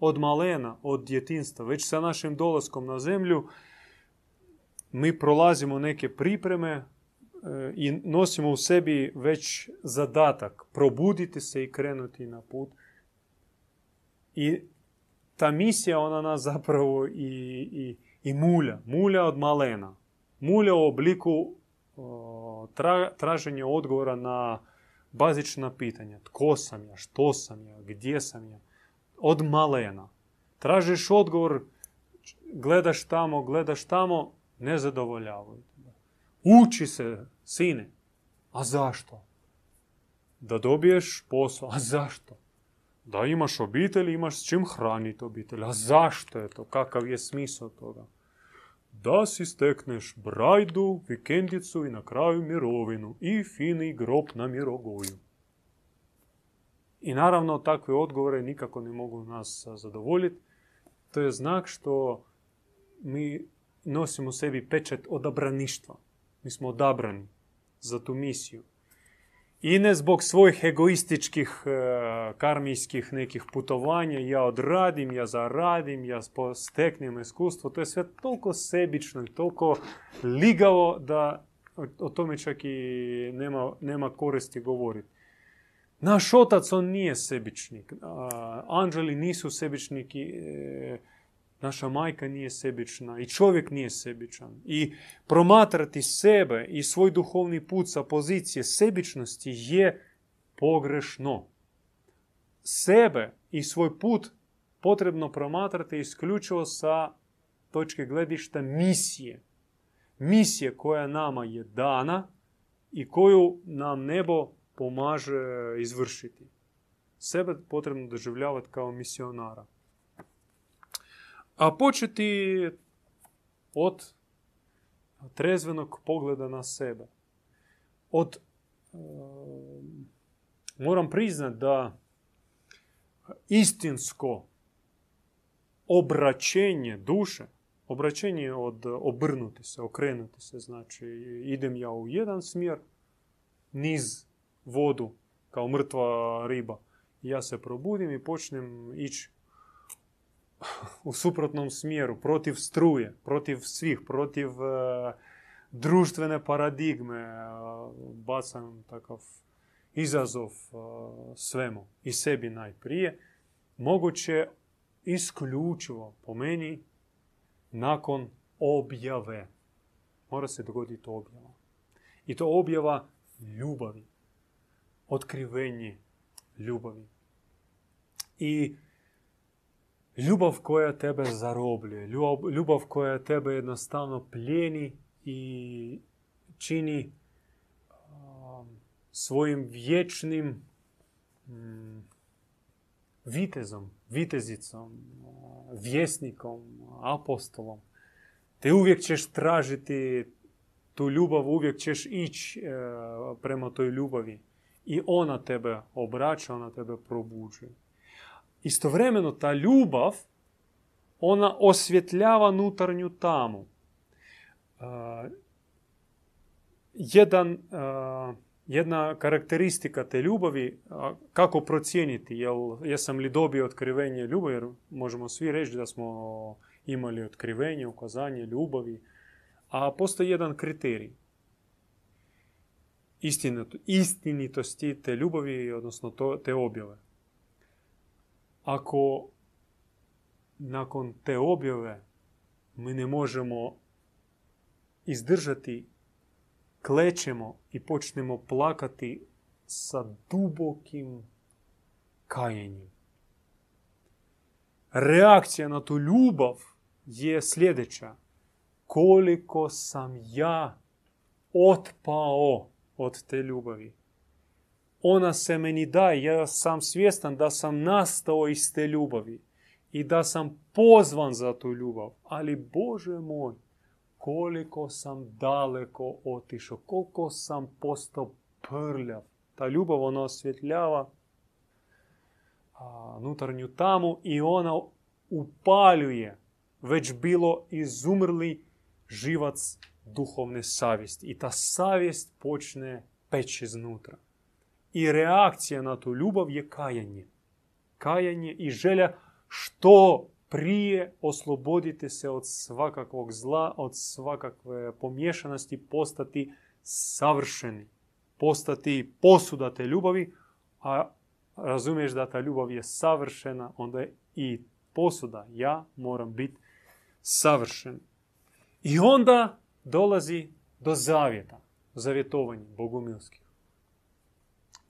od malena, od djetinstva. Već sa našim dolaskom na zemlju mi prolazimo neke pripreme e, i nosimo u sebi već zadatak probuditi se i krenuti na put. I ta misija, ona nas zapravo i, i, i mulja. Mulja od malena. Mulja u obliku traženja odgovora na bazična pitanja. Tko sam ja, što sam ja, gdje sam ja. Od malena. Tražiš odgovor, gledaš tamo, gledaš tamo, ne zadovoljavaju. Uči se, sine. A zašto? Da dobiješ posao. A zašto? Da imaš obitelj, imaš s čim hraniti obitelj. A zašto je to? Kakav je smisao toga? da si stekneš brajdu, vikendicu i na kraju mirovinu i fini grob na mirogoju. I naravno takve odgovore nikako ne mogu nas zadovoljiti. To je znak što mi nosimo sebi pečet odabraništva. Mi smo odabrani za tu misiju i ne zbog svojih egoističkih e, karmijskih nekih putovanja, ja odradim, ja zaradim, ja steknem iskustvo, to je sve toliko sebično i toliko ligavo da o tome čak i nema, nema koristi govoriti. Naš otac, on nije sebičnik. Anđeli nisu sebičniki. E, Naša majka nije sebična i čovjek nije sebičan. I promatrati sebe i svoj duhovni put sa pozicije sebičnosti je pogrešno. Sebe i svoj put potrebno promatrati isključivo sa točke gledišta misije. Misije koja nama je dana i koju nam nebo pomaže izvršiti. Sebe potrebno doživljavati kao misionara. A početi od trezvenog pogleda na sebe. Od, e, moram priznat da istinsko obraćenje duše, obraćenje od obrnuti se, okrenuti se, znači idem ja u jedan smjer, niz vodu kao mrtva riba. Ja se probudim i počnem ići u suprotnom smjeru, protiv struje, protiv svih, protiv uh, društvene paradigme, uh, bacam takav izazov uh, svemu i sebi najprije, moguće isključivo po meni nakon objave. Mora se dogoditi objava. I to objava ljubavi. Otkrivenje ljubavi. I ljubav koja tebe zarobljuje, ljubav koja tebe jednostavno pljeni i čini um, svojim vječnim um, vitezom, vitezicom, vjesnikom, apostolom. Te uvijek ćeš tražiti tu ljubav, uvijek ćeš ići e, prema toj ljubavi. I ona tebe obraća, ona tebe probuđuje. Istovremeno ta ljubav, ona osvjetljava nutarnju tamu. E, jedan, e, jedna karakteristika te ljubavi, kako procijeniti, jel, jesam li dobio otkrivenje ljubavi, jer možemo svi reći da smo imali otkrivenje, ukazanje ljubavi, a postoji jedan kriterij. Istinitosti te ljubavi, odnosno te objave. Ako nakon te objave mi ne možemo izdržati, klećemo i počnemo plakati sa dubokim kajenjem. Reakcija na tu ljubav je sljedeća. Koliko sam ja otpao od te ljubavi. Ona se meni daje, ja sam svjestan da sam nastao iz te ljubavi i da sam pozvan za tu ljubav. Ali Bože moj, koliko sam daleko otišao, koliko sam postao prljav. Ta ljubav ona osvjetljava a, nutarnju tamu i ona upaljuje već bilo izumrli živac duhovne savjesti. I ta savjest počne peći iznutra. I reakcija na tu ljubav je kajanje. Kajanje i želja što prije oslobodite se od svakakvog zla, od svakakve pomješanosti, postati savršeni, postati posuda te ljubavi, a razumiješ da ta ljubav je savršena, onda je i posuda, ja moram biti savršen. I onda dolazi do zavjeta, zavjetovanja bogumilskih.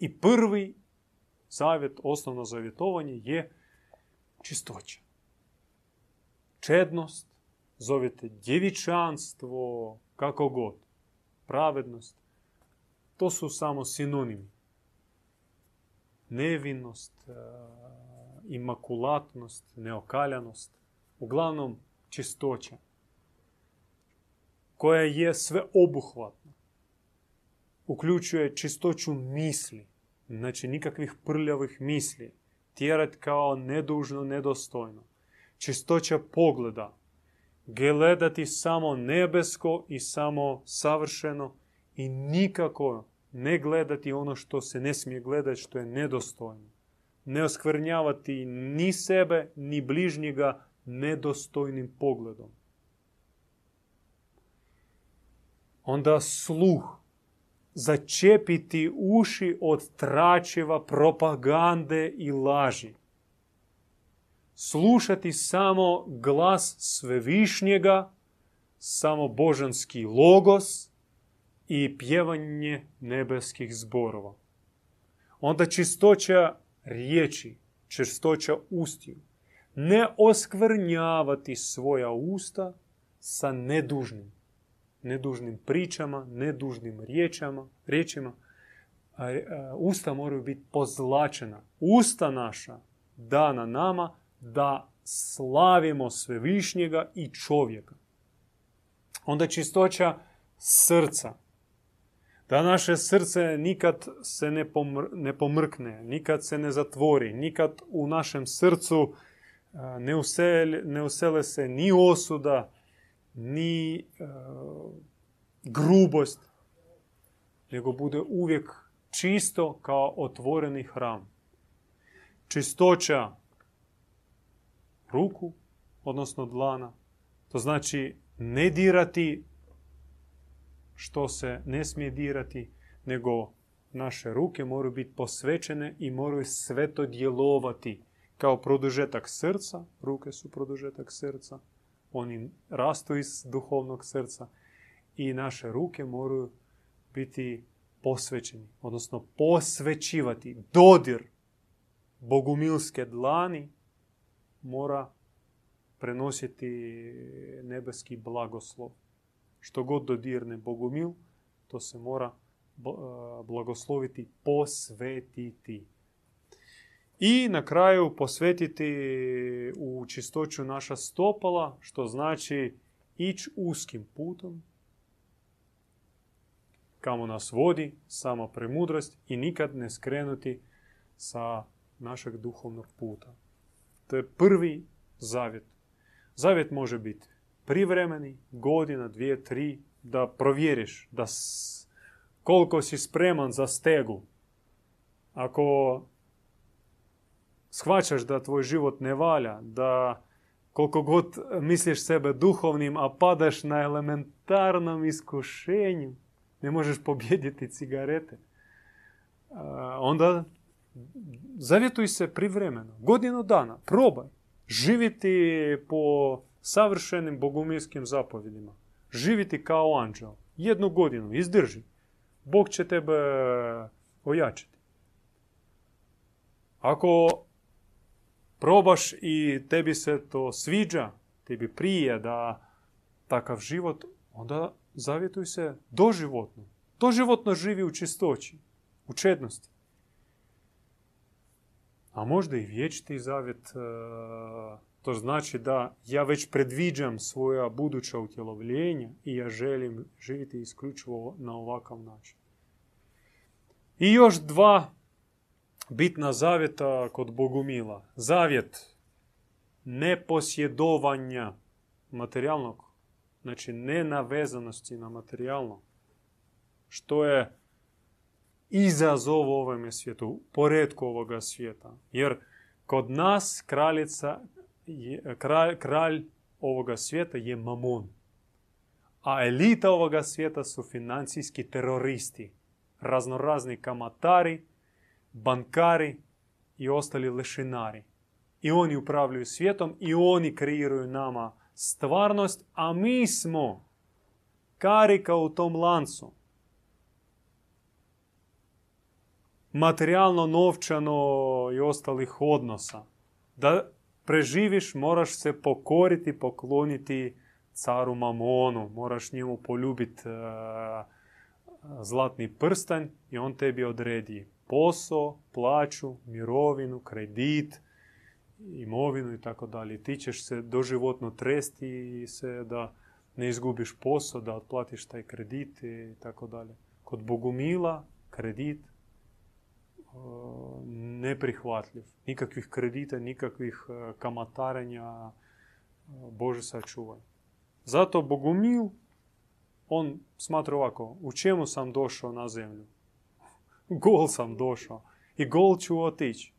I prvi zavjet, osnovno zavjetovanje je čistoća. Čednost, zovete djevičanstvo, kako god. Pravednost. To su samo sinonimi. Nevinost, e, imakulatnost, neokaljanost. Uglavnom, čistoća koja je sve obuhvatna. Uključuje čistoću znači nikakvih prljavih misli, tjerat kao nedužno, nedostojno. Čistoća pogleda, gledati samo nebesko i samo savršeno i nikako ne gledati ono što se ne smije gledati, što je nedostojno. Ne oskvrnjavati ni sebe, ni bližnjega nedostojnim pogledom. onda sluh, začepiti uši od tračeva propagande i laži. Slušati samo glas svevišnjega, samo božanski logos i pjevanje nebeskih zborova. Onda čistoća riječi, čistoća ustiju. Ne oskvrnjavati svoja usta sa nedužnim nedužnim pričama, nedužnim riječama, riječima. Usta moraju biti pozlačena. Usta naša dana nama da slavimo svevišnjega i čovjeka. Onda čistoća srca. Da naše srce nikad se ne, ne pomrkne, nikad se ne zatvori, nikad u našem srcu ne usele, ne usele se ni osuda, ni grubost, nego bude uvijek čisto kao otvoreni hram. Čistoća ruku, odnosno dlana, to znači ne dirati što se ne smije dirati, nego naše ruke moraju biti posvećene i moraju sveto djelovati kao produžetak srca. Ruke su produžetak srca. Oni rastu iz duhovnog srca i naše ruke moraju biti posvećeni, odnosno posvećivati. Dodir bogumilske dlani mora prenositi nebeski blagoslov. Što god dodirne bogumil, to se mora blagosloviti, posvetiti. I na kraju posvetiti u čistoću naša stopala, što znači ići uskim putom, kamo nas vodi sama premudrost i nikad ne skrenuti sa našeg duhovnog puta. To je prvi zavjet. Zavjet može biti privremeni, godina, dvije, tri, da provjeriš da koliko si spreman za stegu. Ako shvaćaš da tvoj život ne valja, da koliko god misliš sebe duhovnim, a padaš na elementarnom iskušenju, ne možeš pobjediti cigarete, onda zavjetuj se privremeno, godinu dana, probaj živiti po savršenim bogumilskim zapovjedima. Živiti kao anđel. Jednu godinu, izdrži. Bog će tebe ojačiti. Ako probaš i tebi se to sviđa, tebi prije da takav život, onda zavjetuj se doživotno. Doživotno živi u čistoći, u čednosti. A možda i vječiti zavjet, e, to znači da ja već predviđam svoja buduća utjelovljenja i ja želim živjeti isključivo na ovakav način. I još dva bitna zavjeta kod Bogumila. Zavjet neposjedovanja materijalnog, znači nenavezanosti na materijalno, što je izazov ovome svijetu, poredku ovoga svijeta. Jer kod nas kraljica, kralj, kralj ovoga svijeta je mamon. A elita ovoga svijeta su financijski teroristi, raznorazni kamatari, bankari i ostali lešinari. I oni upravljaju svijetom i oni kreiraju nama stvarnost, a mi smo karika u tom lancu. materijalno, novčano i ostalih odnosa. Da preživiš moraš se pokoriti, pokloniti caru Mamonu, moraš njemu poljubiti e, zlatni prstanj i on tebi odredi posao, plaću, mirovinu, kredit, imovinu i tako dalje. Ti ćeš se doživotno tresti i se da ne izgubiš posao, da otplatiš taj kredit i tako dalje. Kod Bogumila kredit neprihvatljiv. Nikakvih kredita, nikakvih e, kamatarenja, e, Bože sačuvaj. Zato Bogumil, on smatra ovako, u čemu sam došao na zemlju? Gol sam došao i gol ću otići.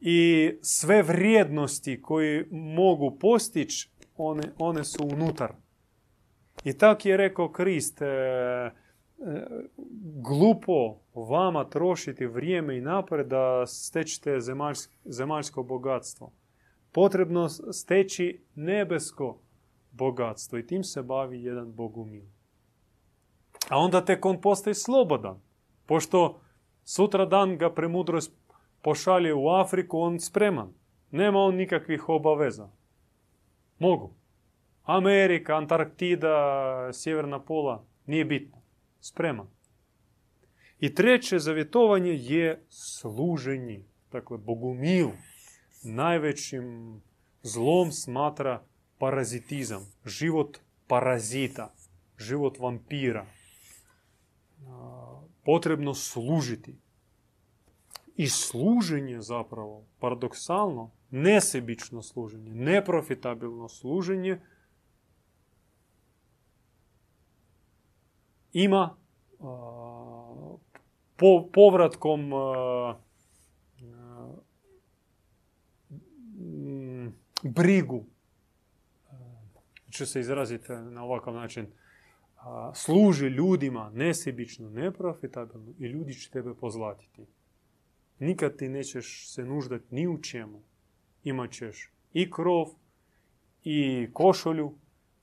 I sve vrijednosti koje mogu postići, one, one su unutar. I tak je rekao Krist, e, glupo vama trošiti vrijeme i napore da stečite zemaljsko bogatstvo. Potrebno steći nebesko bogatstvo i tim se bavi jedan bogumil. A onda tek on postaje slobodan. Pošto sutra dan ga premudrost pošalje u Afriku, on spreman. Nema on nikakvih obaveza. Mogu. Amerika, Antarktida, Sjeverna pola, nije bitno spreman. I treće zavjetovanje je služenje. Dakle, bogumil najvećim zlom smatra parazitizam, život parazita, život vampira. Potrebno služiti. I služenje zapravo, paradoksalno, nesebično služenje, neprofitabilno služenje, ima po, povratkom brigu, ću se izraziti na ovakav način, služi ljudima nesebično, neprofitabilno i ljudi će tebe pozlatiti. Nikad ti nećeš se nuždati ni u čemu. Imat ćeš i krov, i košulju,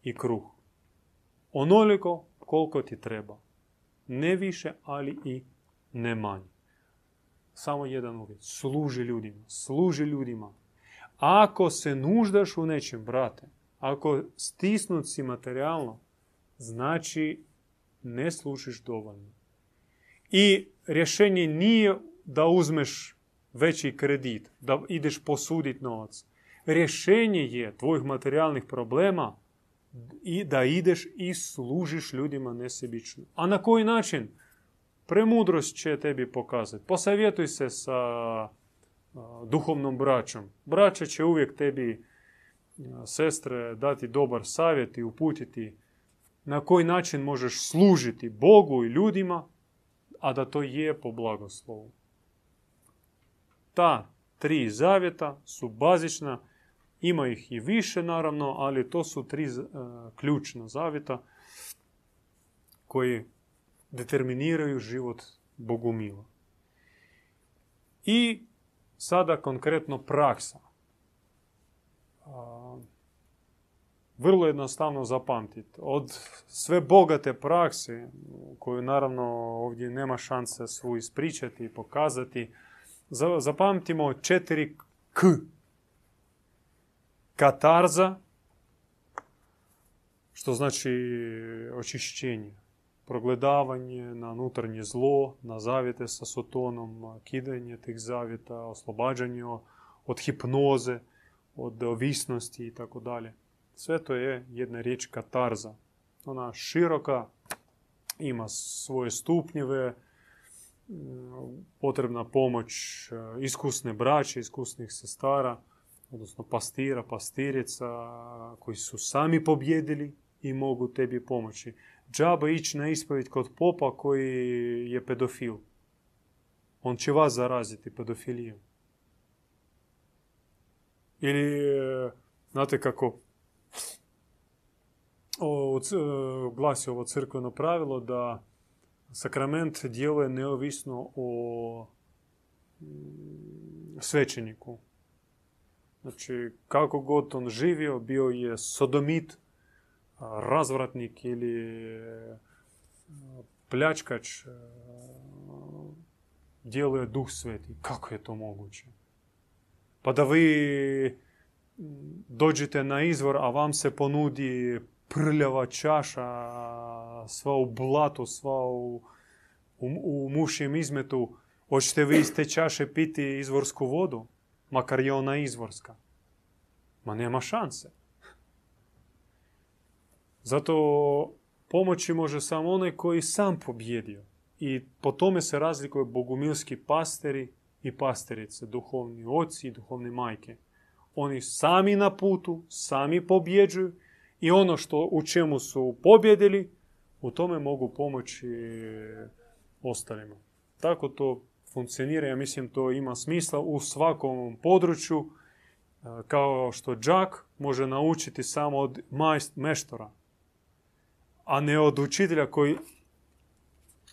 i kruh. Onoliko koliko ti treba. Ne više, ali i ne manje. Samo jedan uvjet. Služi ljudima. Služi ljudima. Ako se nuždaš u nečem, brate, ako stisnut si materijalno, znači ne služiš dovoljno. I rješenje nije da uzmeš veći kredit, da ideš posuditi novac. Rješenje je tvojih materijalnih problema i da ideš i služiš ljudima nesebično. A na koji način? Premudrost će tebi pokazati. Posavjetuj se sa duhovnom braćom. Braća će uvijek tebi, sestre, dati dobar savjet i uputiti na koji način možeš služiti Bogu i ljudima, a da to je po blagoslovu. Ta tri zavjeta su bazična, ima ih i više naravno, ali to su tri uh, ključna zavjeta koji determiniraju život Bogumila. I sada konkretno praksa. Vrlo jednostavno zapamtiti. Od sve bogate prakse, koju naravno ovdje nema šanse svu ispričati i pokazati, zapamtimo četiri K. Katarza, što znači očišćenje progledavanje na unutarnje zlo, na zavjete sa sotonom, kidanje tih zavjeta, oslobađanje od hipnoze, od ovisnosti i tako dalje. Sve to je jedna riječ katarza. Ona široka, ima svoje stupnjeve, potrebna pomoć e, iskusne braće, iskusnih sestara, odnosno pastira, pastirica koji su sami pobjedili i mogu tebi pomoći džaba ići na ispovjed kod popa koji je pedofil. On će vas zaraziti pedofilijom. Ili, e, znate kako, o, glasi ovo crkveno pravilo da sakrament djeluje neovisno o svećeniku. Znači, kako god on živio, bio je sodomit, razvratnik ili pljačkač djeluje duh sveti. Kako je to moguće? Pa da vi dođete na izvor, a vam se ponudi prljava čaša, sva u blatu, sva u, u, u mušjem izmetu, hoćete vi iz te čaše piti izvorsku vodu? Makar je ona izvorska. Ma nema šanse. Zato pomoći može samo onaj koji sam pobjedio. I po tome se razlikuju bogumilski pasteri i pasterice, duhovni oci i duhovne majke. Oni sami na putu, sami pobjeđuju i ono što u čemu su pobjedili, u tome mogu pomoći ostalima. Tako to funkcionira, ja mislim to ima smisla u svakom području, kao što džak može naučiti samo od meštora a ne od učitelja koji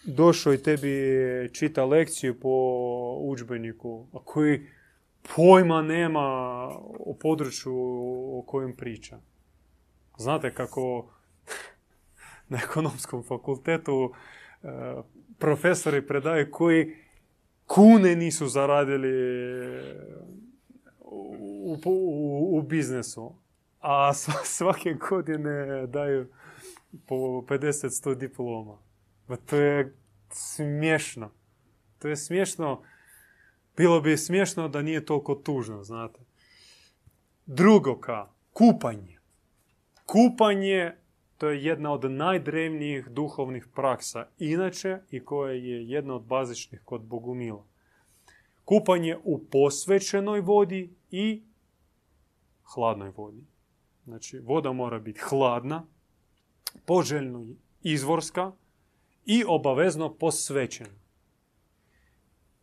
došao i tebi čita lekciju po udžbeniku, a koji pojma nema o području o kojem priča. Znate kako na ekonomskom fakultetu e, profesori predaju koji kune nisu zaradili u, u, u biznesu, a svake godine daju po 50-100 diploma. To je smiješno. To je smiješno. Bilo bi smiješno da nije toliko tužno, znate. Drugo ka, kupanje. Kupanje to je jedna od najdrevnijih duhovnih praksa inače i koja je jedna od bazičnih kod Bogumila. Kupanje u posvećenoj vodi i hladnoj vodi. Znači, voda mora biti hladna, poželjno izvorska i obavezno posvećena.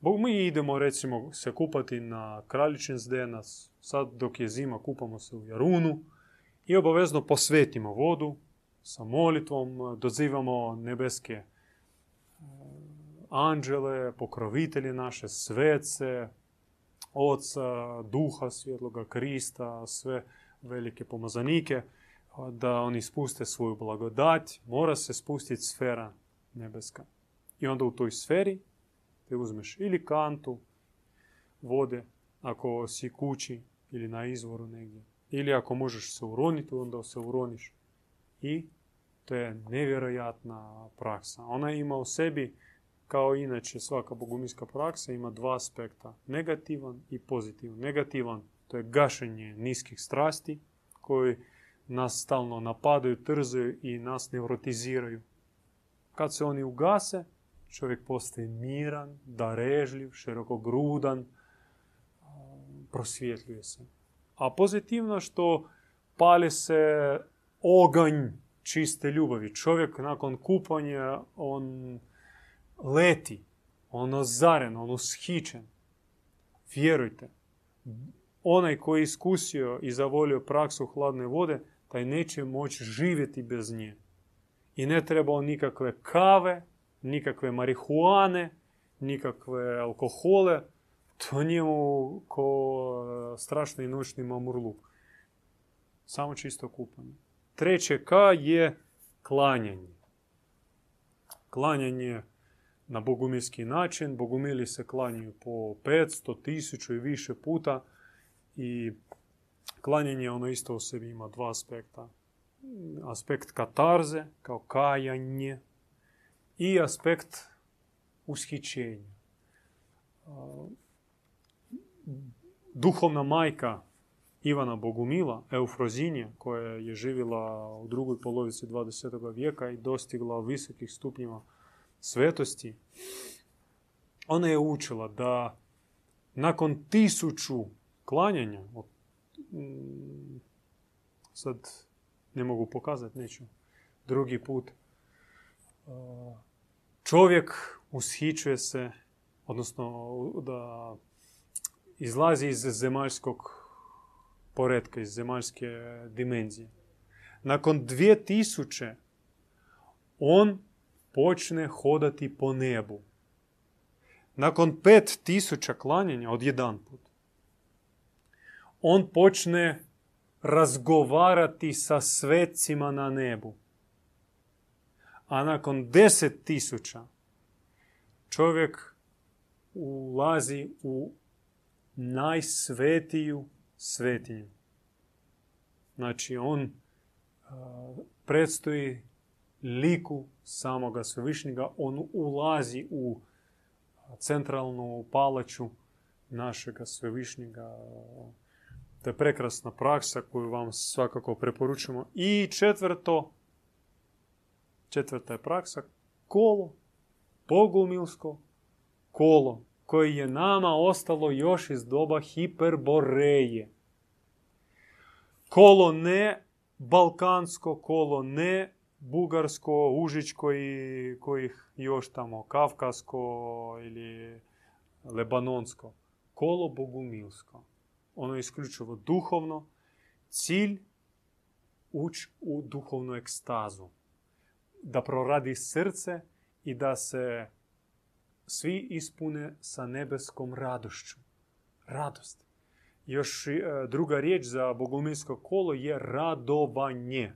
Mi idemo recimo se kupati na Kraljičin zdenac, sad dok je zima kupamo se u Jarunu i obavezno posvetimo vodu sa molitvom, dozivamo nebeske e, anđele, pokrovitelje naše, svece, oca, duha svjetloga, Krista, sve velike pomazanike, da oni spuste svoju blagodat, mora se spustiti sfera nebeska. I onda u toj sferi te uzmeš ili kantu vode, ako si kući ili na izvoru negdje. Ili ako možeš se uroniti, onda se uroniš. I to je nevjerojatna praksa. Ona ima u sebi, kao inače svaka bogumijska praksa, ima dva aspekta. Negativan i pozitivan. Negativan to je gašenje niskih strasti koji nas stalno napadaju, trzaju i nas neurotiziraju. Kad se oni ugase, čovjek postaje miran, darežljiv, širokogrudan, prosvjetljuje se. A pozitivno što pali se oganj čiste ljubavi. Čovjek nakon kupanja, on leti, on ozaren, on ushićen. Vjerujte, onaj koji je iskusio i zavolio praksu hladne vode, taj neće moći živjeti bez nje. I ne treba on nikakve kave, nikakve marihuane, nikakve alkohole. To njemu ko strašni noćni mamurluk. Samo čisto kupanje. Treće K je klanjanje. Klanjanje na bogumilski način. Bogumili se klanjaju po 500, 1000 i više puta. I klanjanje ono isto u sebi ima dva aspekta. Aspekt katarze, kao kajanje, i aspekt ushićenja. Duhovna majka Ivana Bogumila, Eufrozinja, koja je živjela u drugoj polovici 20. vijeka i dostigla visokih stupnjeva svetosti, ona je učila da nakon tisuću klanjanja, mm, sad ne mogu pokazati, neću drugi put, čovjek ushićuje se, odnosno da izlazi iz zemaljskog poredka, iz zemaljske dimenzije. Nakon dvije tisuće on počne hodati po nebu. Nakon pet tisuća klanjanja od jedan put, on počne razgovarati sa svecima na nebu. A nakon deset tisuća čovjek ulazi u najsvetiju svetinju. Znači, on predstoji liku samoga svevišnjega, on ulazi u centralnu palaču našega svevišnjega. To je prekrasna praksa koju vam svakako preporučujemo. I četvrto, četvrta je praksa, kolo, bogumilsko kolo, koje je nama ostalo još iz doba hiperboreje. Kolo ne balkansko, kolo ne bugarsko, užičko i kojih još tamo kavkasko ili lebanonsko. Kolo bogumilsko. Ono je isključivo duhovno. Cilj ući u duhovnu ekstazu da proradi srce i da se svi ispune sa nebeskom radošću. Radost. Još e, druga riječ za bogumilsko kolo je radovanje.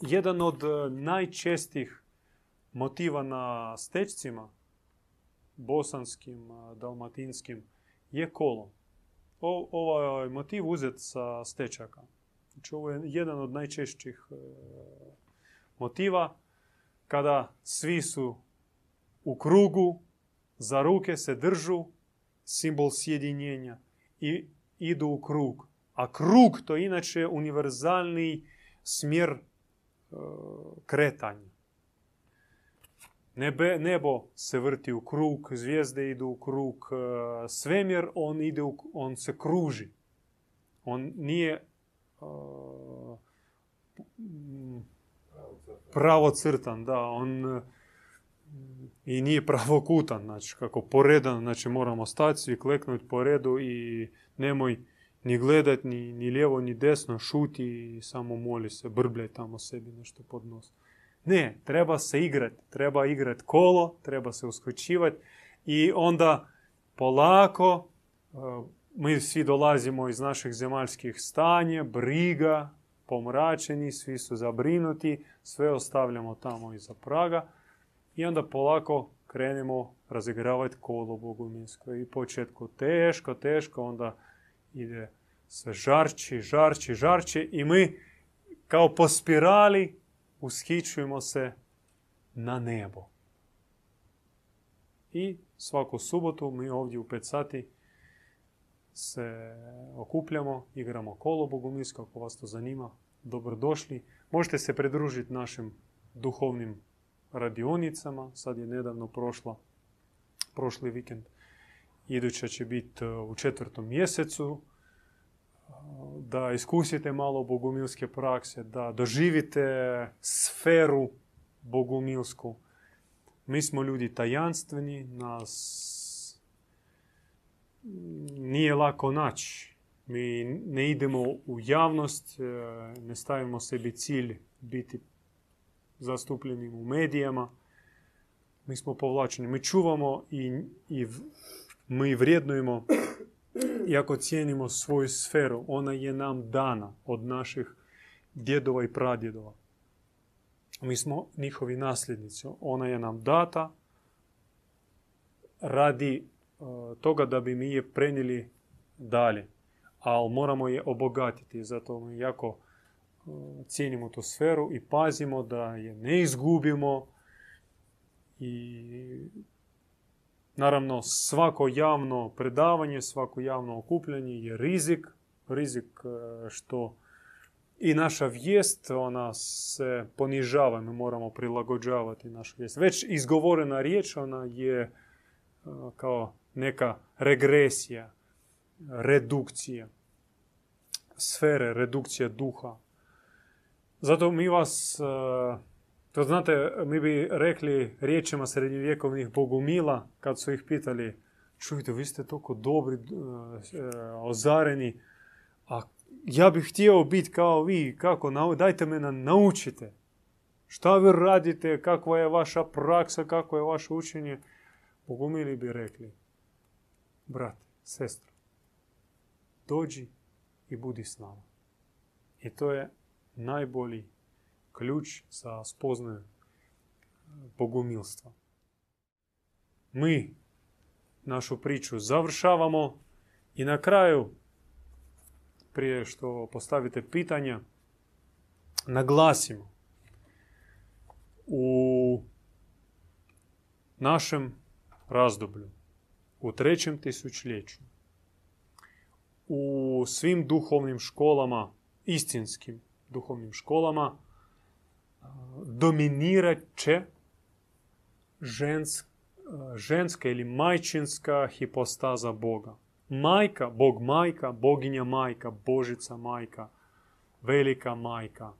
Jedan od e, najčestih motiva na stečcima, bosanskim, e, dalmatinskim, je kolo. O, ovaj motiv uzet sa stečaka. Znači, ovo je jedan od najčešćih motiva kada svi su u krugu, za ruke se držu, simbol sjedinjenja i idu u krug. A krug to je inače univerzalni smjer kretanje. Nebe, nebo se vrti u krug, zvijezde idu u krug, e, svemir on ide, u, on se kruži. On nije uh, pravocrtan, da, on i nije pravokutan, znači kako poredan, znači moramo stati svi kleknuti po redu i nemoj ni gledat ni, ni lijevo ni desno, šuti i samo moli se, brbljaj tamo sebi nešto pod nos. Ne, treba se igrati, treba igrati kolo, treba se uskočivati i onda polako e, mi svi dolazimo iz naših zemaljskih stanja, briga, pomračeni, svi su zabrinuti, sve ostavljamo tamo iza praga i onda polako krenemo razigravati kolo bogumilsko. I početku teško, teško, onda ide sve žarči, žarči, žarči i mi kao po spirali ushićujemo se na nebo. I svaku subotu mi ovdje u 5 sati se okupljamo, igramo kolo bogumilsko, ako vas to zanima, dobrodošli. Možete se pridružiti našim duhovnim radionicama, sad je nedavno prošla, prošli vikend. Iduća će biti e, u četvrtom mjesecu, e, da iskusite malo bogumilske prakse, da doživite sferu bogumilsku. Mi smo ljudi tajanstveni, nas nije lako naći. Mi ne idemo u javnost, e, ne stavimo sebi cilj biti zastupljenim u medijama. Mi smo povlačeni. Mi čuvamo i, i mi vrijednujemo iako cijenimo svoju sferu. Ona je nam dana od naših djedova i pradjedova. Mi smo njihovi nasljednici. Ona je nam data radi uh, toga da bi mi je prenijeli dalje. Ali moramo je obogatiti. Zato mi jako cijenimo tu sferu i pazimo da je ne izgubimo i naravno svako javno predavanje, svako javno okupljanje je rizik, rizik e, što i naša vijest, ona se ponižava, mi moramo prilagođavati našu vijest. Već izgovorena riječ, ona je e, kao neka regresija, redukcija sfere, redukcija duha. Zato mi vas, e, to znate, mi bi rekli riječima srednjovjekovnih bogumila, kad su ih pitali, čujte, vi ste toliko dobri, e, ozareni, a ja bih htio biti kao vi, kako, dajte me na, naučite. Šta vi radite, kakva je vaša praksa, kako je vaše učenje. Bogumili bi rekli, brat, sestra, dođi i budi s nama. I to je najbolji ključ za spoznaju bogumilstva. Mi našu priču završavamo i na kraju, prije što postavite pitanja, naglasimo u našem razdoblju, u trećem tisućljeću, u svim duhovnim školama, istinskim, duhovnim školama dominirat će žensk, ženska ili majčinska hipostaza Boga. Majka, Bog majka, boginja majka, Božica majka, velika majka,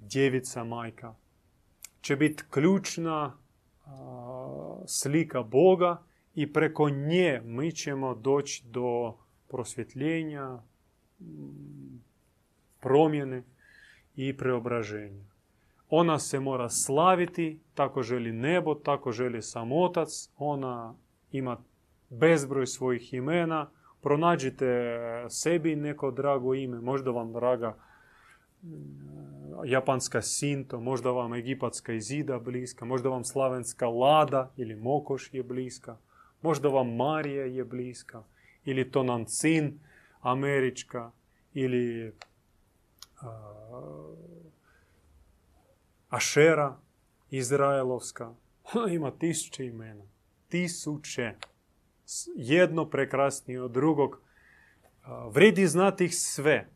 djevica majka. Će biti ključna slika Boga i preko nje mi ćemo doći do prosvjetljenja, promjene i preobraženja. Ona se mora slaviti, tako želi nebo, tako želi sam otac, ona ima bezbroj svojih imena, pronađite sebi neko drago ime, možda vam draga mm, japanska Sinto, možda vam egipatska Izida bliska, možda vam slavenska Lada ili Mokoš je bliska, možda vam Marija je bliska, ili Tonancin američka, ili Ašera Izraelovska. Ona ima tisuće imena. Tisuće. Jedno prekrasnije od drugog. Vredi znati ih sve.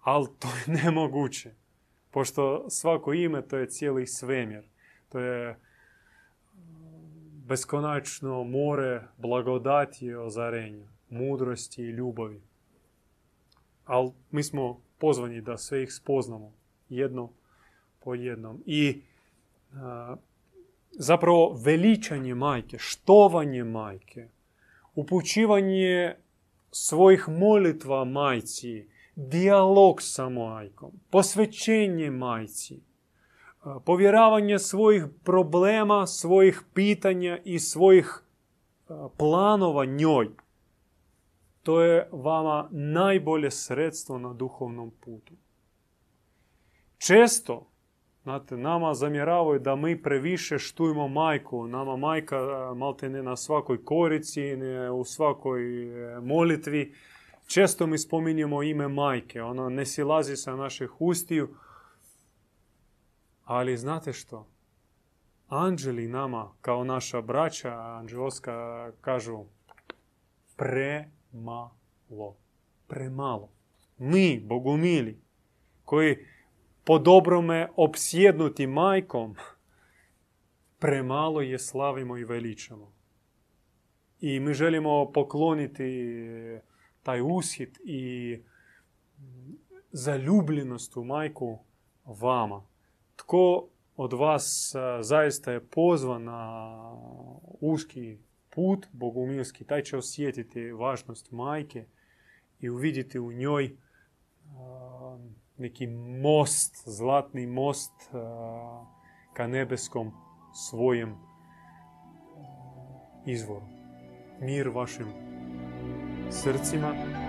Ali to je nemoguće. Pošto svako ime to je cijeli svemir. To je beskonačno more blagodati i ozarenja, mudrosti i ljubavi. Ali mi smo pozvani da sve ih spoznamo jedno po jednom. I zapravo veličanje majke, štovanje majke, upućivanje svojih molitva majci, dijalog sa majkom, posvećenje majci, povjeravanje svojih problema, svojih pitanja i svojih planova njoj. To je vama najbolje sredstvo na duhovnom putu. Često, znate, nama zamjeravaju da mi previše štujemo majku. Nama majka malte ne na svakoj korici, ne u svakoj e, molitvi. Često mi spominjemo ime majke. Ona ne silazi sa naših ustiju. Ali znate što? Anđeli nama, kao naša braća anđeloska, kažu premalo. Premalo. Mi, bogumili, koji po dobrome opsjednuti majkom, premalo je slavimo i veličamo. I mi želimo pokloniti taj ushit i zaljubljenost u majku vama. Tko od vas zaista je pozvan na uski put bogumilski, taj će osjetiti važnost majke i uvidjeti u njoj neki most, zlatni most ka nebeskom svojem izvoru. Mir vašim srcima. Uzmem vas.